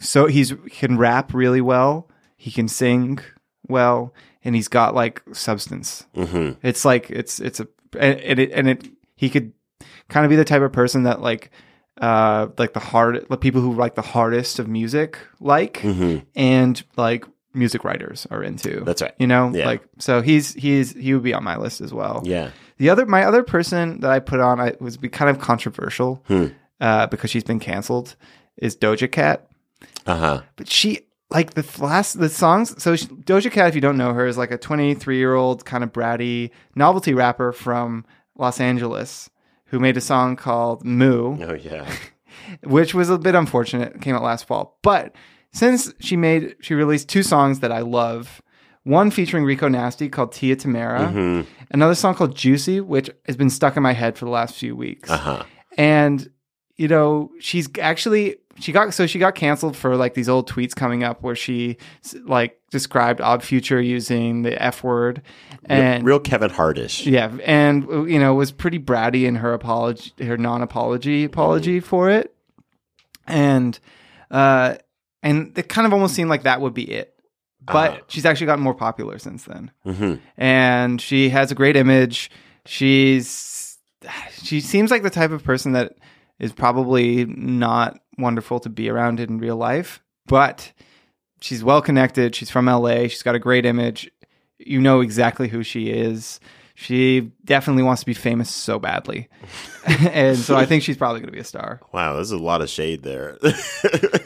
so he's he can rap really well. He can sing well, and he's got like substance. Mhm. It's like it's it's a and and it and it he could kind of be the type of person that like uh like the hard the people who like the hardest of music like Mhm. and like music writers are into. That's right. You know, Yeah. like so he's he's he would be on my list as well. Yeah. The other my other person that I put on I was be kind of controversial Hmm. Uh, because she's been canceled is Doja Cat. Uh huh. But she like the last the songs. So she, Doja Cat, if you don't know her, is like a 23 year old kind of bratty novelty rapper from Los Angeles who made a song called Moo Oh yeah. which was a bit unfortunate. It came out last fall. But since she made, she released two songs that I love. One featuring Rico Nasty called Tia Tamera. Mhm. Another song called Juicy, which has been stuck in my head for the last few weeks. Uh huh. And you know, she's actually she got so she got canceled for like these old tweets coming up where she like described Odd Future using the F word and real Kevin Hardish. yeah, and you know was pretty bratty in her apology, her non-apology apology for it, and uh, and it kind of almost seemed like that would be it. But Uh-huh. she's actually gotten more popular since then, Mhm. and she has a great image. She's she seems like the type of person that is probably not wonderful to be around in real life, but she's well connected. She's from LA. She's got a great image. You know exactly who she is. She definitely wants to be famous so badly. and so I think she's probably going to be a star. Wow, there's a lot of shade there.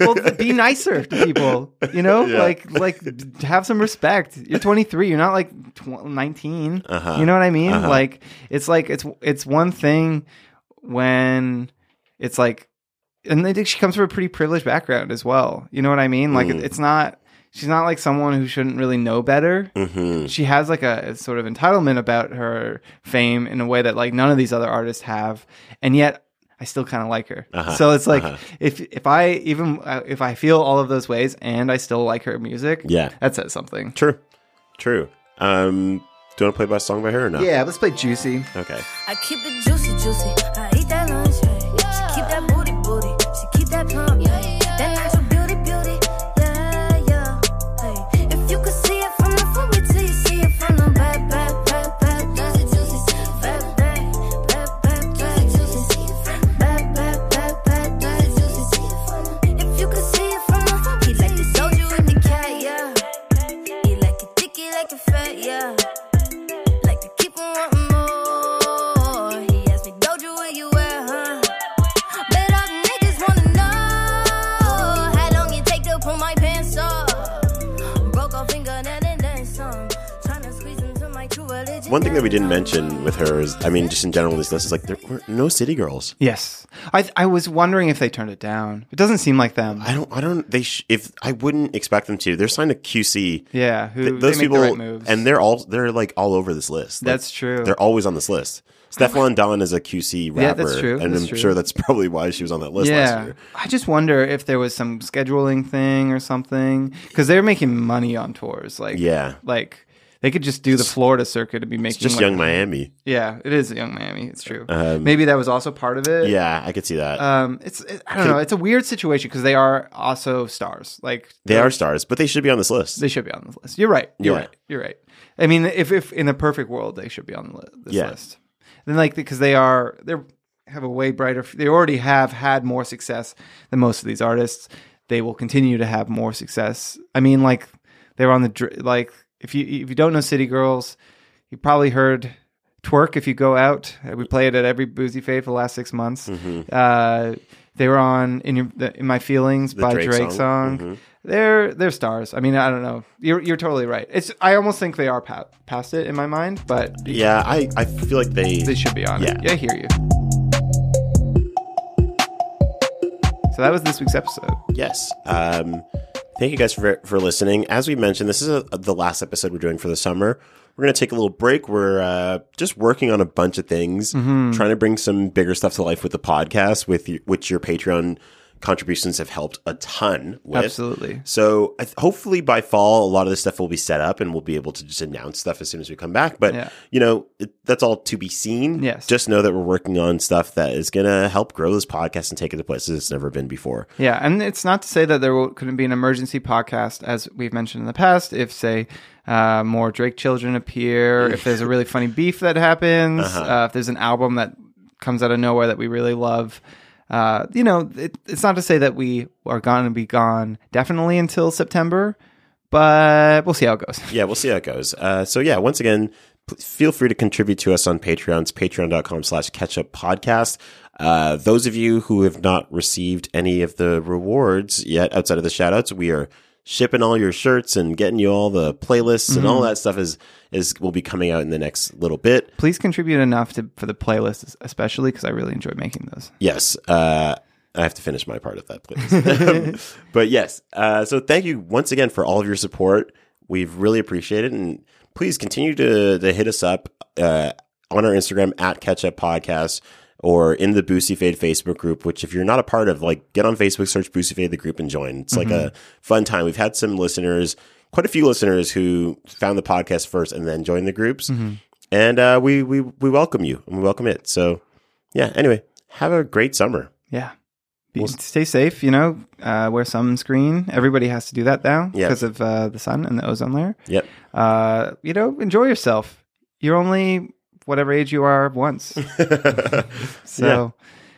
Well, be nicer to people, you know? Yeah. Like like have some respect. You're 23, you're not like tw- 19. Uh-huh. You know what I mean? Uh-huh. Like it's like it's it's one thing when it's like and I think she comes from a pretty privileged background as well. You know what I mean? Like Mm. it's not she's not like someone who shouldn't really know better. hmm She has like a, a sort of entitlement about her fame in a way that like none of these other artists have, and yet I still kind of like her. Uh-huh. So it's like Uh-huh. if if I even uh, if I feel all of those ways and I still like her music, Yeah. that says something. True. True. Um, do you want to play by song by her or no? Yeah, let's play Juicy. Okay. I keep it juicy, juicy. I One thing that we didn't mention with her is, I mean, just in general, this list is like there were no city girls. Yes, I I was wondering if they turned it down. It doesn't seem like them. I don't. I don't. They. Sh- if I wouldn't expect them to. They're signed to QC. Yeah, who Th- those people, the right moves. and they're all. They're like all over this list. Like, That's true. They're always on this list. Stefflon Don is a QC rapper, Yeah, that's true, and that's I'm true. sure that's probably why she was on that list last year. I just wonder if there was some scheduling thing or something because they're making money on tours. Like, Yeah. like they could just do the Florida circuit and be making It's just like- Yung Miami. Yeah, it is Yung Miami. It's true. Um, Maybe that was also part of it. Yeah, I could see that. Um, it's it, I don't know. It's a weird situation because they are also stars. Like they they're- stars, but they should be on this list. They should be on this list. You're right. You're Yeah. right. You're right. I mean, if if in a perfect world they should be on the li- this Yeah. list, then like because they are they have a way brighter. They already have had more success than most of these artists. They will continue to have more success. I mean, like they're on the like if you if you don't know City Girls, you probably heard twerk if you go out. We play it at every Boosie Fade for the last six months. Uh, they were on in your the, in my feelings The by Drake Drake, song. song. Mhm. They're they're stars. I mean, I don't know. You're you're totally right. It's I almost think they are pa- past it in my mind, but Yeah, I, I feel like they they should be on Yeah. it. Yeah, I hear you. So that was this week's episode. Yes. Um, thank you guys for for listening. As we mentioned, this is a, the last episode we're doing for the summer. We're going to take a little break. We're uh, just working on a bunch of things, Mhm. trying to bring some bigger stuff to life with the podcast, with which your Patreon contributions have helped a ton with. Absolutely. So I th- hopefully by fall, a lot of this stuff will be set up and we'll be able to just announce stuff as soon as we come back. But, Yeah. you know, it, that's all to be seen. Yes. Just know that we're working on stuff that is going to help grow this podcast and take it to places it's never been before. Yeah, and it's not to say that there will- couldn't be an emergency podcast, as we've mentioned in the past. If, say, uh, more Drake children appear, if there's a really funny beef that happens, Uh-huh. uh, if there's an album that comes out of nowhere that we really love, uh, you know, it, it's not to say that we are going to be gone definitely until September, but we'll see how it goes. yeah, we'll see how it goes. Uh, so yeah, once again, p- feel free to contribute to us on Patreon. It's patreon.com slash ketchup podcast. Uh, those of you who have not received any of the rewards yet outside of the shout outs, we are shipping all your shirts and getting you all the playlists and all Mhm. that stuff is, is will be coming out in the next little bit. Please contribute enough to, for the playlists, especially because I really enjoy making those. Yes. Uh, I have to finish my part of that, please. but yes. Uh, so thank you once again for all of your support. We've really appreciated it. And please continue to, to hit us up uh, on our Instagram at Catch Up Podcast or in the Boosie Fade Facebook group, which if you're not a part of, like get on Facebook, search Boosie Fade the group and join. It's like Mhm. a fun time. We've had some listeners, quite a few listeners who found the podcast first and then joined the groups. Mhm. And uh, we, we, we welcome you and we welcome it. So yeah, anyway, have a great summer. Yeah. Be, stay safe, you know, uh, wear sunscreen. Everybody has to do that now because of uh, the sun and the ozone layer. Yep. Uh, you know, enjoy yourself. You're only whatever age you are once. so,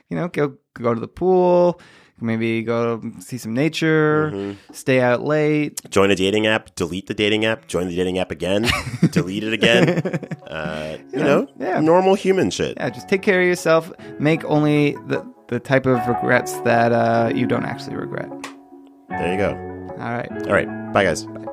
you know, go go to the pool, maybe go see some nature, Mm-hmm. stay out late. join a dating app, delete the dating app, join the dating app again, delete it again. Uh, you know, yeah. normal human shit. Yeah, just take care of yourself. Make only the, the type of regrets that uh, you don't actually regret. There you go. All right. All right. Bye, guys. Bye.